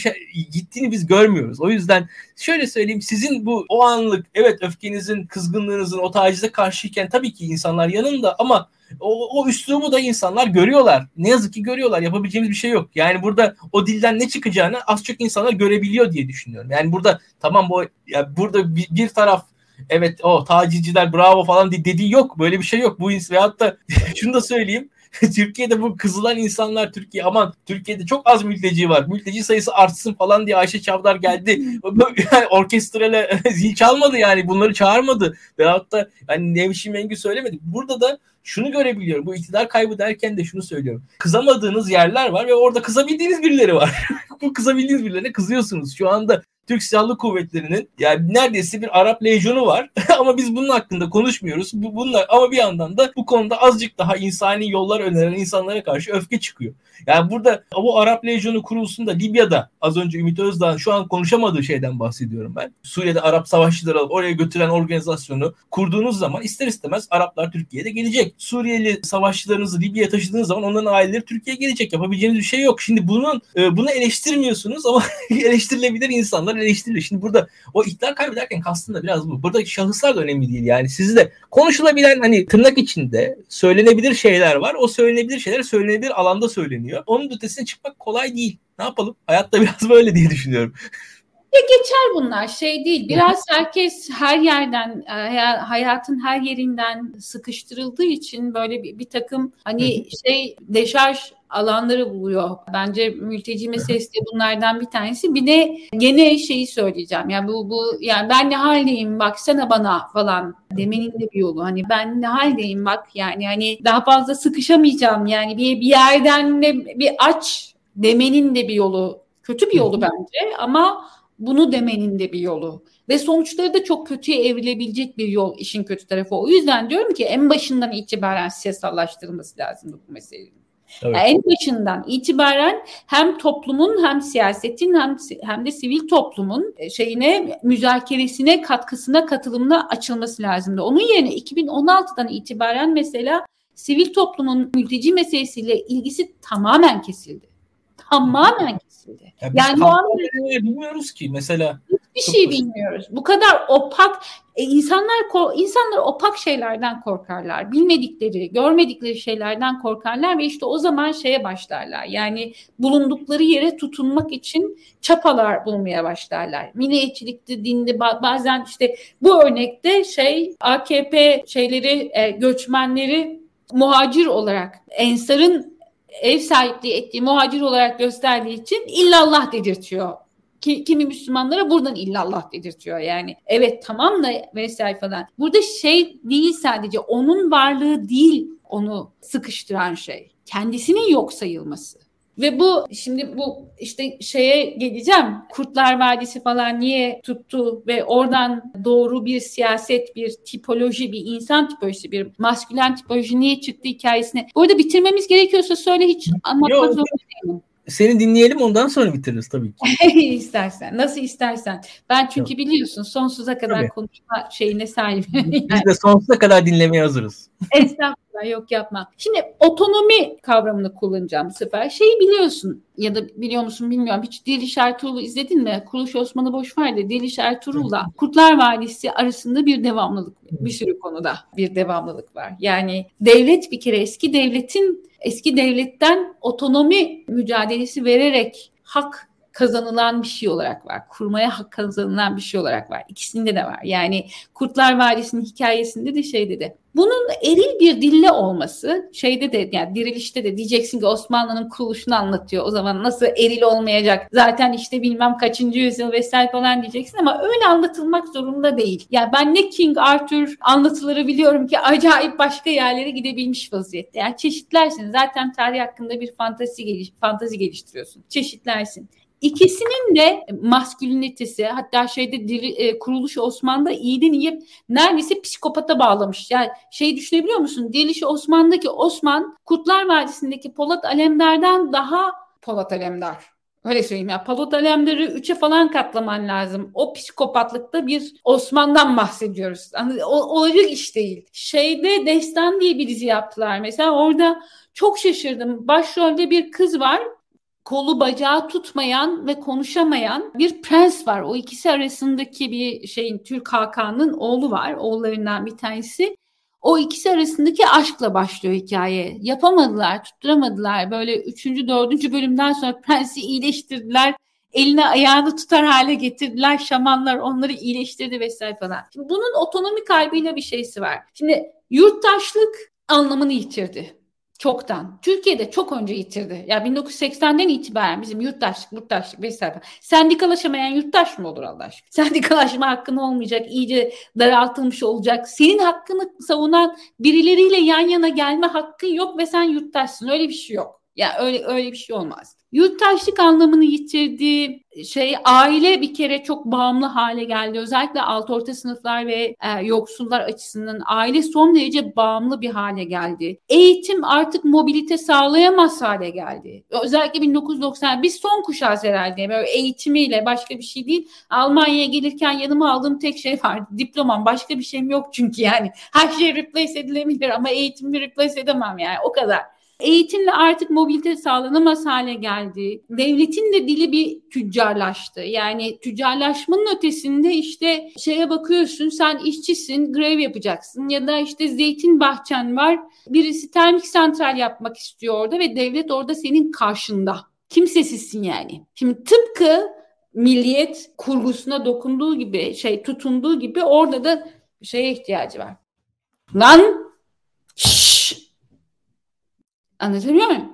gittiğini biz görmüyoruz. O yüzden şöyle söyleyeyim sizin bu o anlık evet öfkenizin, kızgınlığınızın o tacize karşıyken tabii ki insanlar yanında ama o, o üslubu da insanlar görüyorlar. Ne yazık ki görüyorlar. Yapabileceğimiz bir şey yok. Yani burada o dilden ne çıkacağını az çok insanlar görebiliyor diye düşünüyorum. Yani burada tamam bu ya burada bir, bir taraf evet o tacizciler bravo falan dediği yok. Böyle bir şey yok. Bu veyahut da <laughs> şunu da söyleyeyim. <laughs> Türkiye'de bu kızılan insanlar Türkiye aman Türkiye'de çok az mülteci var. Mülteci sayısı artsın falan diye Ayşe Çavdar geldi. <laughs> yani orkestrale <laughs> zil çalmadı yani bunları çağırmadı. Veyahut da yani Nevşin Mengü söylemedi. Burada da şunu görebiliyorum. Bu iktidar kaybı derken de şunu söylüyorum. Kızamadığınız yerler var ve orada kızabildiğiniz birileri var. bu kızabildiğiniz birilerine kızıyorsunuz. Şu anda Türk Silahlı Kuvvetleri'nin yani neredeyse bir Arap lejyonu var <laughs> ama biz bunun hakkında konuşmuyoruz. Bu, bunlar ama bir yandan da bu konuda azıcık daha insani yollar öneren insanlara karşı öfke çıkıyor. Yani burada bu Arap lejyonu kurulsun da Libya'da az önce Ümit Özdağ şu an konuşamadığı şeyden bahsediyorum ben. Suriye'de Arap savaşçıları alıp oraya götüren organizasyonu kurduğunuz zaman ister istemez Araplar Türkiye'de gelecek. Suriyeli savaşçılarınızı Libya'ya taşıdığınız zaman onların aileleri Türkiye'ye gelecek. Yapabileceğiniz bir şey yok. Şimdi bunun e, bunu eleştirmiyorsunuz ama <laughs> eleştirilebilir insanlar eleştiriliyor. Şimdi burada o iktidar kaybederken kastım da biraz bu. Burada şahıslar da önemli değil. Yani sizi de konuşulabilen hani tırnak içinde söylenebilir şeyler var. O söylenebilir şeyler söylenebilir alanda söyleniyor. Onun ötesine çıkmak kolay değil. Ne yapalım? Hayatta biraz <laughs> böyle diye düşünüyorum. Ya geçer bunlar şey değil. Biraz herkes her yerden e, hayatın her yerinden sıkıştırıldığı için böyle bir, bir takım hani şey deşarj alanları buluyor. Bence mülteci meselesi de bunlardan bir tanesi. Bir de gene şeyi söyleyeceğim. Yani bu bu yani ben ne haldeyim baksana bana falan demenin de bir yolu. Hani ben ne haldeyim bak yani hani daha fazla sıkışamayacağım yani bir bir yerden de bir aç demenin de bir yolu. Kötü bir yolu bence ama bunu demenin de bir yolu. Ve sonuçları da çok kötüye evrilebilecek bir yol işin kötü tarafı. O yüzden diyorum ki en başından itibaren siyasallaştırılması lazım bu meselenin. Evet. Yani en başından itibaren hem toplumun hem siyasetin hem hem de sivil toplumun e, şeyine müzakeresine katkısına katılımına açılması lazımdı. Onun yerine 2016'dan itibaren mesela sivil toplumun mülteci meselesiyle ilgisi tamamen kesildi. Tamamen kesildi. Ya yani o an bilmiyoruz ki mesela Hiçbir şey bilmiyoruz. Bu kadar opak e, insanlar insanlar opak şeylerden korkarlar. Bilmedikleri, görmedikleri şeylerden korkarlar ve işte o zaman şeye başlarlar. Yani bulundukları yere tutunmak için çapalar bulmaya başlarlar. Milliyetçilikti, dindi bazen işte bu örnekte şey AKP şeyleri e, göçmenleri muhacir olarak Ensar'ın ev sahipliği ettiği muhacir olarak gösterdiği için illallah dedirtiyor ki, kimi Müslümanlara buradan illallah dedirtiyor yani. Evet tamam da vesaire falan. Burada şey değil sadece onun varlığı değil onu sıkıştıran şey. Kendisinin yok sayılması. Ve bu şimdi bu işte şeye geleceğim. Kurtlar Vadisi falan niye tuttu ve oradan doğru bir siyaset, bir tipoloji, bir insan tipolojisi, bir maskülen tipoloji niye çıktı hikayesine. Bu arada bitirmemiz gerekiyorsa söyle hiç anlatmak zorunda değilim seni dinleyelim ondan sonra bitiririz tabii ki. <laughs> istersen. Nasıl istersen. Ben çünkü Yok. biliyorsun sonsuza kadar tabii. konuşma şeyine sahibim. Biz de sonsuza kadar dinlemeye hazırız. <laughs> Estağfurullah yok yapma. Şimdi otonomi kavramını kullanacağım bu sefer. Şeyi biliyorsun ya da biliyor musun bilmiyorum. Hiç Diliş Ertuğrul'u izledin mi? Kuruluş Osman'ı boş ver de Diliş Ertuğrul'la Kurtlar Vadisi arasında bir devamlılık bir sürü konuda bir devamlılık var. Yani devlet bir kere eski devletin eski devletten otonomi mücadelesi vererek hak kazanılan bir şey olarak var. Kurmaya hak kazanılan bir şey olarak var. İkisinde de var. Yani Kurtlar Vadisi'nin hikayesinde de şey dedi. Bunun eril bir dille olması şeyde de yani dirilişte de diyeceksin ki Osmanlı'nın kuruluşunu anlatıyor. O zaman nasıl eril olmayacak? Zaten işte bilmem kaçıncı yüzyıl vesaire falan diyeceksin ama öyle anlatılmak zorunda değil. Yani ben ne King Arthur anlatıları biliyorum ki acayip başka yerlere gidebilmiş vaziyette. Yani çeşitlersin. Zaten tarih hakkında bir fantezi, geliş, fantezi geliştiriyorsun. Çeşitlersin. İkisinin de maskülinitesi hatta şeyde diri, e, kuruluş Osman'da iyiden iyi neredeyse psikopata bağlamış. Yani şey düşünebiliyor musun? Dirilişi Osman'daki Osman Kurtlar Vadisi'ndeki Polat Alemdar'dan daha Polat Alemdar. Öyle söyleyeyim ya. Polat Alemdar'ı üçe falan katlaman lazım. O psikopatlıkta bir Osman'dan bahsediyoruz. Yani, o, olacak iş değil. Şeyde Destan diye bir dizi yaptılar. Mesela orada çok şaşırdım. Başrolde bir kız var kolu bacağı tutmayan ve konuşamayan bir prens var. O ikisi arasındaki bir şeyin Türk Hakan'ın oğlu var. Oğullarından bir tanesi. O ikisi arasındaki aşkla başlıyor hikaye. Yapamadılar, tutturamadılar. Böyle üçüncü, dördüncü bölümden sonra prensi iyileştirdiler. Eline ayağını tutar hale getirdiler. Şamanlar onları iyileştirdi vesaire falan. Şimdi bunun otonomi kaybıyla bir şeysi var. Şimdi yurttaşlık anlamını yitirdi. Çoktan. Türkiye'de çok önce yitirdi. Ya 1980'den itibaren bizim yurttaşlık, yurttaşlık vesaire. Sendikalaşamayan yurttaş mı olur Allah aşkına? <laughs> Sendikalaşma hakkın olmayacak, iyice daraltılmış olacak. Senin hakkını savunan birileriyle yan yana gelme hakkın yok ve sen yurttaşsın. Öyle bir şey yok. Ya yani öyle öyle bir şey olmaz. Yurttaşlık anlamını yitirdi. Şey aile bir kere çok bağımlı hale geldi. Özellikle alt orta sınıflar ve e, yoksullar açısından aile son derece bağımlı bir hale geldi. Eğitim artık mobilite sağlayamaz hale geldi. Özellikle 1990 biz son kuşağız herhalde. Böyle eğitimiyle başka bir şey değil. Almanya'ya gelirken yanıma aldığım tek şey vardı. Diplomam başka bir şeyim yok çünkü yani. Her şey replace edilebilir ama eğitimi replace edemem yani o kadar. Eğitimle artık mobilite sağlanamaz hale geldi. Devletin de dili bir tüccarlaştı. Yani tüccarlaşmanın ötesinde işte şeye bakıyorsun sen işçisin grev yapacaksın ya da işte zeytin bahçen var birisi termik santral yapmak istiyor orada ve devlet orada senin karşında. Kimsesizsin yani. Şimdi tıpkı milliyet kurgusuna dokunduğu gibi şey tutunduğu gibi orada da şeye ihtiyacı var. Lan şşş Anlatabiliyor muyum?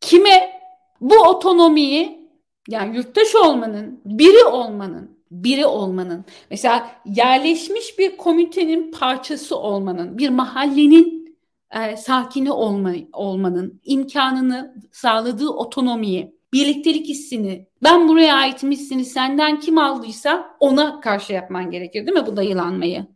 Kime bu otonomiyi yani yurttaş olmanın, biri olmanın, biri olmanın, mesela yerleşmiş bir komitenin parçası olmanın, bir mahallenin e, sakini olma, olmanın imkanını sağladığı otonomiyi, birliktelik hissini, ben buraya aitim hissini senden kim aldıysa ona karşı yapman gerekir değil mi bu dayılanmayı?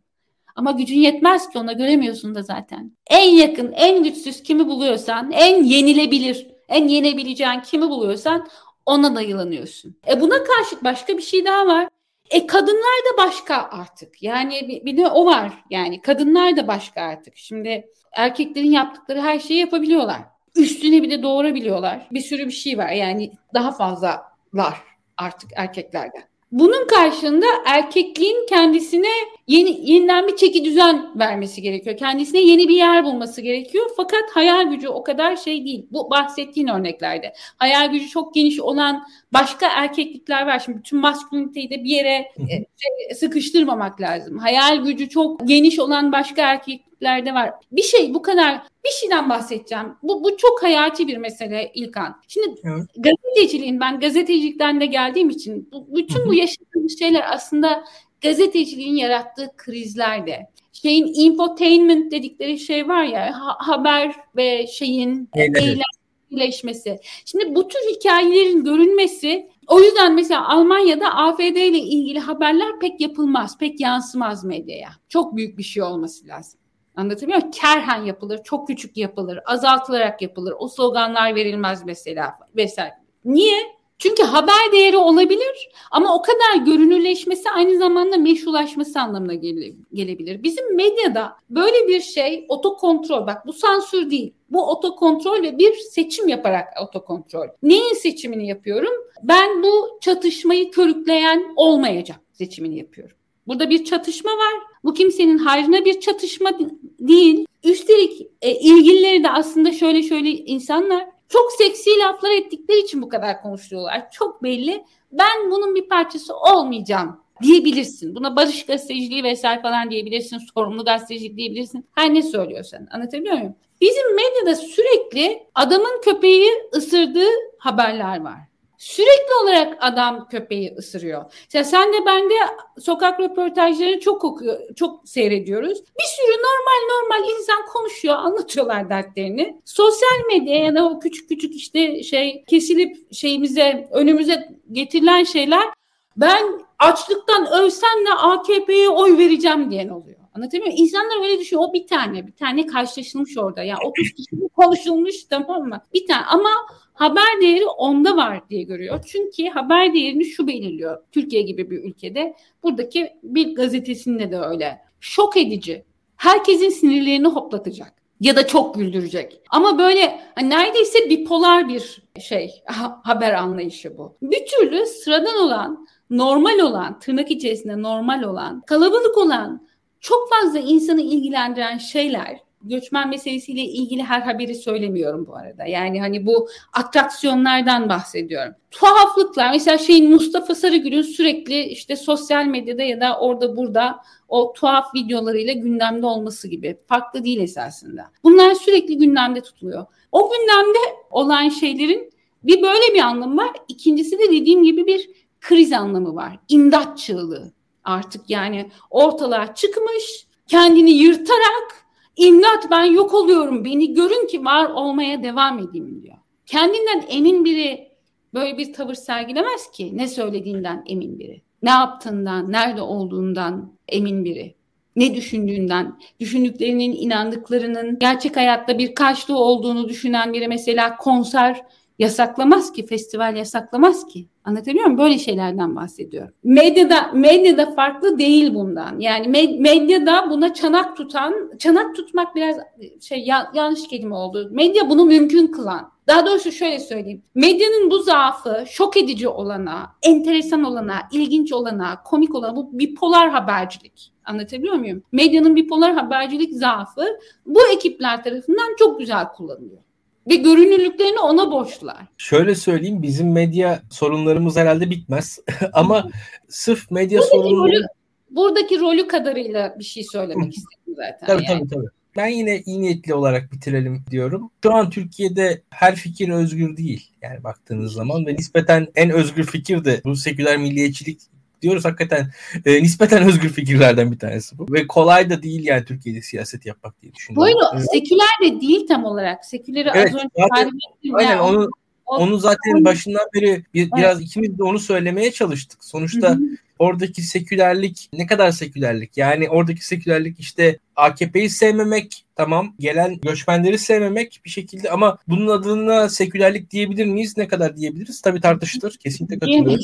Ama gücün yetmez ki ona göremiyorsun da zaten. En yakın, en güçsüz kimi buluyorsan, en yenilebilir, en yenebileceğin kimi buluyorsan ona dayılanıyorsun. E buna karşılık başka bir şey daha var. E kadınlar da başka artık. Yani bir, bir de o var. Yani kadınlar da başka artık. Şimdi erkeklerin yaptıkları her şeyi yapabiliyorlar. Üstüne bir de doğurabiliyorlar. Bir sürü bir şey var. Yani daha fazlalar artık erkeklerden. Bunun karşılığında erkekliğin kendisine yeni, yeniden bir çeki düzen vermesi gerekiyor. Kendisine yeni bir yer bulması gerekiyor. Fakat hayal gücü o kadar şey değil. Bu bahsettiğin örneklerde. Hayal gücü çok geniş olan başka erkeklikler var. Şimdi bütün masküliniteyi de bir yere e, şey, sıkıştırmamak lazım. Hayal gücü çok geniş olan başka erkek erkeklerde var. Bir şey bu kadar bir şeyden bahsedeceğim. Bu, bu çok hayati bir mesele İlkan. Şimdi evet. gazeteciliğin ben gazetecilikten de geldiğim için bu, bütün bu yaşadığımız şeyler aslında gazeteciliğin yarattığı krizlerde. Şeyin infotainment dedikleri şey var ya ha, haber ve şeyin eğlenceleşmesi. Şimdi bu tür hikayelerin görünmesi o yüzden mesela Almanya'da AFD ile ilgili haberler pek yapılmaz, pek yansımaz medyaya. Çok büyük bir şey olması lazım. Anlatabiliyor? Kerhen yapılır, çok küçük yapılır, azaltılarak yapılır. O sloganlar verilmez mesela vesaire. Niye? Çünkü haber değeri olabilir ama o kadar görünürleşmesi aynı zamanda meşrulaşması anlamına gele, gelebilir. Bizim medyada böyle bir şey otokontrol bak bu sansür değil. Bu otokontrol ve bir seçim yaparak otokontrol. Neyin seçimini yapıyorum? Ben bu çatışmayı körükleyen olmayacak seçimini yapıyorum. Burada bir çatışma var. Bu kimsenin hayrına bir çatışma değil. Üstelik e, ilgilileri de aslında şöyle şöyle insanlar çok seksi laflar ettikleri için bu kadar konuşuyorlar. Çok belli. Ben bunun bir parçası olmayacağım diyebilirsin. Buna barış gazeteciliği vesaire falan diyebilirsin. Sorumlu gazetecilik diyebilirsin. Her ne söylüyorsan. Anlatabiliyor muyum? Bizim medyada sürekli adamın köpeği ısırdığı haberler var. Sürekli olarak adam köpeği ısırıyor. Mesela sen de ben de sokak röportajlarını çok okuyor, çok seyrediyoruz. Bir sürü normal normal insan konuşuyor, anlatıyorlar dertlerini. Sosyal medya ya da o küçük küçük işte şey kesilip şeyimize önümüze getirilen şeyler ben açlıktan ölsem de AKP'ye oy vereceğim diyen oluyor. Anlatabiliyor muyum? İnsanlar öyle düşünüyor. O bir tane. Bir tane karşılaşılmış orada. Yani 30 kişi konuşulmuş tamam mı? Bir tane. Ama haber değeri onda var diye görüyor. Çünkü haber değerini şu belirliyor. Türkiye gibi bir ülkede. Buradaki bir gazetesinde de öyle. Şok edici. Herkesin sinirlerini hoplatacak ya da çok güldürecek. Ama böyle hani neredeyse bipolar bir şey <laughs> ha, haber anlayışı bu. Bir türlü sıradan olan, normal olan, tırnak içerisinde normal olan, kalabalık olan, çok fazla insanı ilgilendiren şeyler göçmen meselesiyle ilgili her haberi söylemiyorum bu arada. Yani hani bu atraksiyonlardan bahsediyorum. Tuhaflıklar mesela şeyin Mustafa Sarıgül'ün sürekli işte sosyal medyada ya da orada burada o tuhaf videolarıyla gündemde olması gibi. Farklı değil esasında. Bunlar sürekli gündemde tutuluyor. O gündemde olan şeylerin bir böyle bir anlamı var. İkincisi de dediğim gibi bir kriz anlamı var. İmdat çığlığı artık yani ortalığa çıkmış kendini yırtarak imdat ben yok oluyorum beni görün ki var olmaya devam edeyim diyor. Kendinden emin biri böyle bir tavır sergilemez ki ne söylediğinden emin biri. Ne yaptığından, nerede olduğundan emin biri. Ne düşündüğünden, düşündüklerinin, inandıklarının gerçek hayatta bir karşılığı olduğunu düşünen biri mesela konser yasaklamaz ki, festival yasaklamaz ki. Anlatabiliyor muyum? Böyle şeylerden bahsediyorum. Medyada medyada farklı değil bundan. Yani med, medyada buna çanak tutan, çanak tutmak biraz şey ya, yanlış kelime oldu. Medya bunu mümkün kılan. Daha doğrusu şöyle söyleyeyim. Medyanın bu zaafı şok edici olana, enteresan olana, ilginç olana, komik olana bu bipolar habercilik. Anlatabiliyor muyum? Medyanın bipolar habercilik zaafı bu ekipler tarafından çok güzel kullanılıyor ve görünürlüklerini ona borçlular. Şöyle söyleyeyim bizim medya sorunlarımız herhalde bitmez <laughs> ama sırf medya buradaki sorunları... Rolü, buradaki rolü kadarıyla bir şey söylemek istedim zaten. Tabii yani. tabii tabii. Ben yine iyi niyetli olarak bitirelim diyorum. Şu an Türkiye'de her fikir özgür değil. Yani baktığınız zaman ve nispeten en özgür fikir de bu seküler milliyetçilik diyoruz hakikaten e, nispeten özgür fikirlerden bir tanesi bu. Ve kolay da değil yani Türkiye'de siyaset yapmak diye düşünüyorum. Evet. seküler de değil tam olarak. Seküleri evet, az önce zaten, aynen yani. onu onu zaten başından beri bir, evet. biraz ikimiz de onu söylemeye çalıştık. Sonuçta Hı-hı. oradaki sekülerlik ne kadar sekülerlik? Yani oradaki sekülerlik işte AKP'yi sevmemek tamam gelen göçmenleri sevmemek bir şekilde ama bunun adına sekülerlik diyebilir miyiz? Ne kadar diyebiliriz? Tabii tartışılır. Kesinlikle katılıyorum.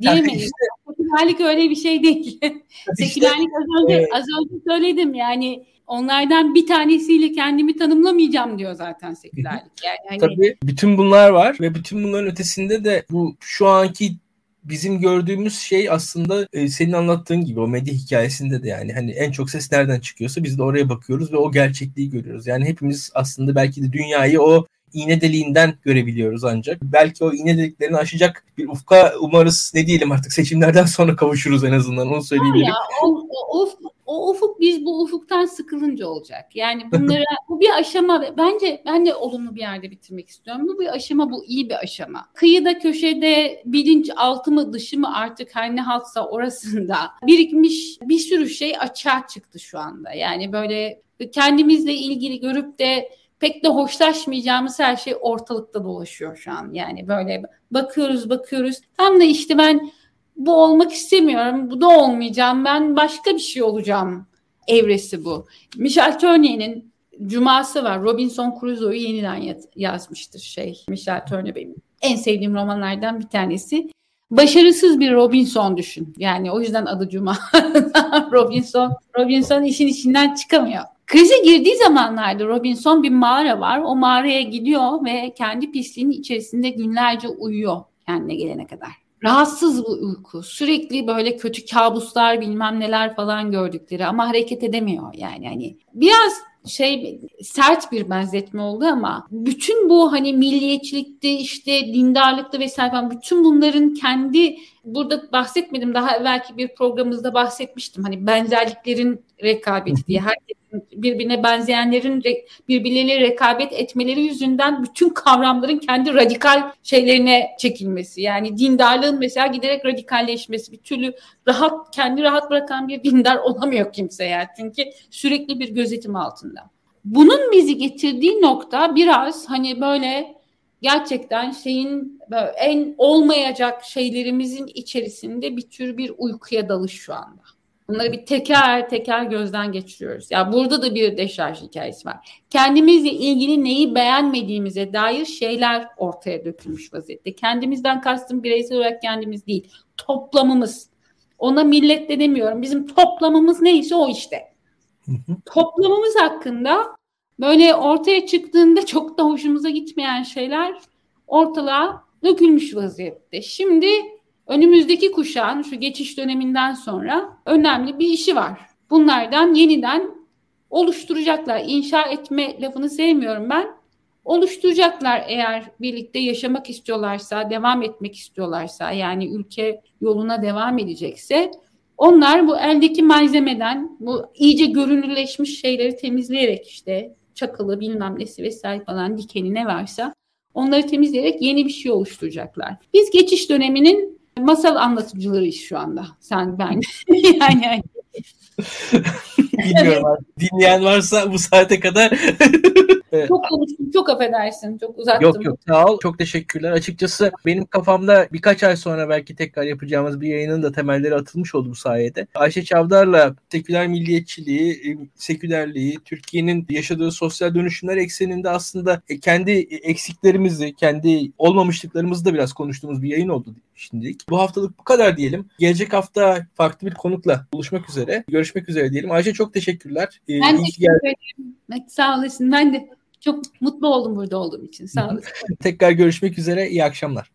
Diyemeyiz. <laughs> işte, sekülerlik öyle bir şey değil. sekülerlik az önce, az önce söyledim yani onlardan bir tanesiyle kendimi tanımlamayacağım diyor zaten sekülerlik. Yani hani... Tabii bütün bunlar var ve bütün bunların ötesinde de bu şu anki bizim gördüğümüz şey aslında e, senin anlattığın gibi o medya hikayesinde de yani hani en çok ses nereden çıkıyorsa biz de oraya bakıyoruz ve o gerçekliği görüyoruz. Yani hepimiz aslında belki de dünyayı o iğne deliğinden görebiliyoruz ancak. Belki o iğne deliklerini aşacak bir ufka umarız ne diyelim artık seçimlerden sonra kavuşuruz en azından onu söyleyebilirim. Ya, o, o, o ufuk biz bu ufuktan sıkılınca olacak. Yani bunlara <laughs> bu bir aşama bence ben de olumlu bir yerde bitirmek istiyorum. Bu bir aşama bu iyi bir aşama. Kıyıda köşede bilinç altı mı dışı mı artık her ne haltsa orasında <laughs> birikmiş bir sürü şey açığa çıktı şu anda. Yani böyle kendimizle ilgili görüp de pek de hoşlaşmayacağımız her şey ortalıkta dolaşıyor şu an. Yani böyle bakıyoruz bakıyoruz. Tam da işte ben bu olmak istemiyorum, bu da olmayacağım, ben başka bir şey olacağım evresi bu. Michel Turnier'in Cuması var. Robinson Crusoe'yu yeniden yazmıştır şey. Michel Turner benim en sevdiğim romanlardan bir tanesi. Başarısız bir Robinson düşün. Yani o yüzden adı Cuma. <laughs> Robinson, Robinson işin içinden çıkamıyor. Krize girdiği zamanlarda Robinson bir mağara var. O mağaraya gidiyor ve kendi pisliğinin içerisinde günlerce uyuyor kendine gelene kadar. Rahatsız bu uyku. Sürekli böyle kötü kabuslar bilmem neler falan gördükleri ama hareket edemiyor yani. Hani biraz şey sert bir benzetme oldu ama bütün bu hani milliyetçilikte işte dindarlıkta vesaire falan bütün bunların kendi burada bahsetmedim daha evvelki bir programımızda bahsetmiştim hani benzerliklerin rekabeti diye. Herkesin birbirine benzeyenlerin birbirleriyle rekabet etmeleri yüzünden bütün kavramların kendi radikal şeylerine çekilmesi. Yani dindarlığın mesela giderek radikalleşmesi. Bir türlü rahat kendi rahat bırakan bir dindar olamıyor kimse yani. Çünkü sürekli bir gözetim altında. Bunun bizi getirdiği nokta biraz hani böyle gerçekten şeyin en olmayacak şeylerimizin içerisinde bir tür bir uykuya dalış şu anda. Bunları bir teker teker gözden geçiriyoruz. Ya yani burada da bir deşarj hikayesi var. Kendimizle ilgili neyi beğenmediğimize dair şeyler ortaya dökülmüş vaziyette. Kendimizden kastım bireysel olarak kendimiz değil. Toplamımız. Ona millet de demiyorum. Bizim toplamımız neyse o işte. Toplamımız hakkında böyle ortaya çıktığında çok da hoşumuza gitmeyen şeyler ortalığa dökülmüş vaziyette. Şimdi önümüzdeki kuşağın şu geçiş döneminden sonra önemli bir işi var. Bunlardan yeniden oluşturacaklar. İnşa etme lafını sevmiyorum ben. Oluşturacaklar eğer birlikte yaşamak istiyorlarsa, devam etmek istiyorlarsa, yani ülke yoluna devam edecekse onlar bu eldeki malzemeden bu iyice görünürleşmiş şeyleri temizleyerek işte çakılı bilmem nesi vesaire falan dikeni ne varsa onları temizleyerek yeni bir şey oluşturacaklar. Biz geçiş döneminin masal anlatıcılarıyız şu anda. Sen ben. <laughs> <laughs> yani, yani Bilmiyorum artık. Dinleyen varsa bu saate kadar. <laughs> Çok konuştum. Çok affedersin. Çok uzattım. Yok yok sağ ol. Çok teşekkürler. Açıkçası benim kafamda birkaç ay sonra belki tekrar yapacağımız bir yayının da temelleri atılmış oldu bu sayede. Ayşe Çavdar'la seküler milliyetçiliği, e, sekülerliği, Türkiye'nin yaşadığı sosyal dönüşümler ekseninde aslında e, kendi eksiklerimizi, kendi olmamışlıklarımızı da biraz konuştuğumuz bir yayın oldu şimdilik. Bu haftalık bu kadar diyelim. Gelecek hafta farklı bir konukla buluşmak üzere. Görüşmek üzere diyelim. Ayşe çok teşekkürler. Ee, ben teşekkür ederim. Sağ olasın. Ben de çok mutlu oldum burada olduğum için. Sağ olasın. Tekrar görüşmek üzere. İyi akşamlar.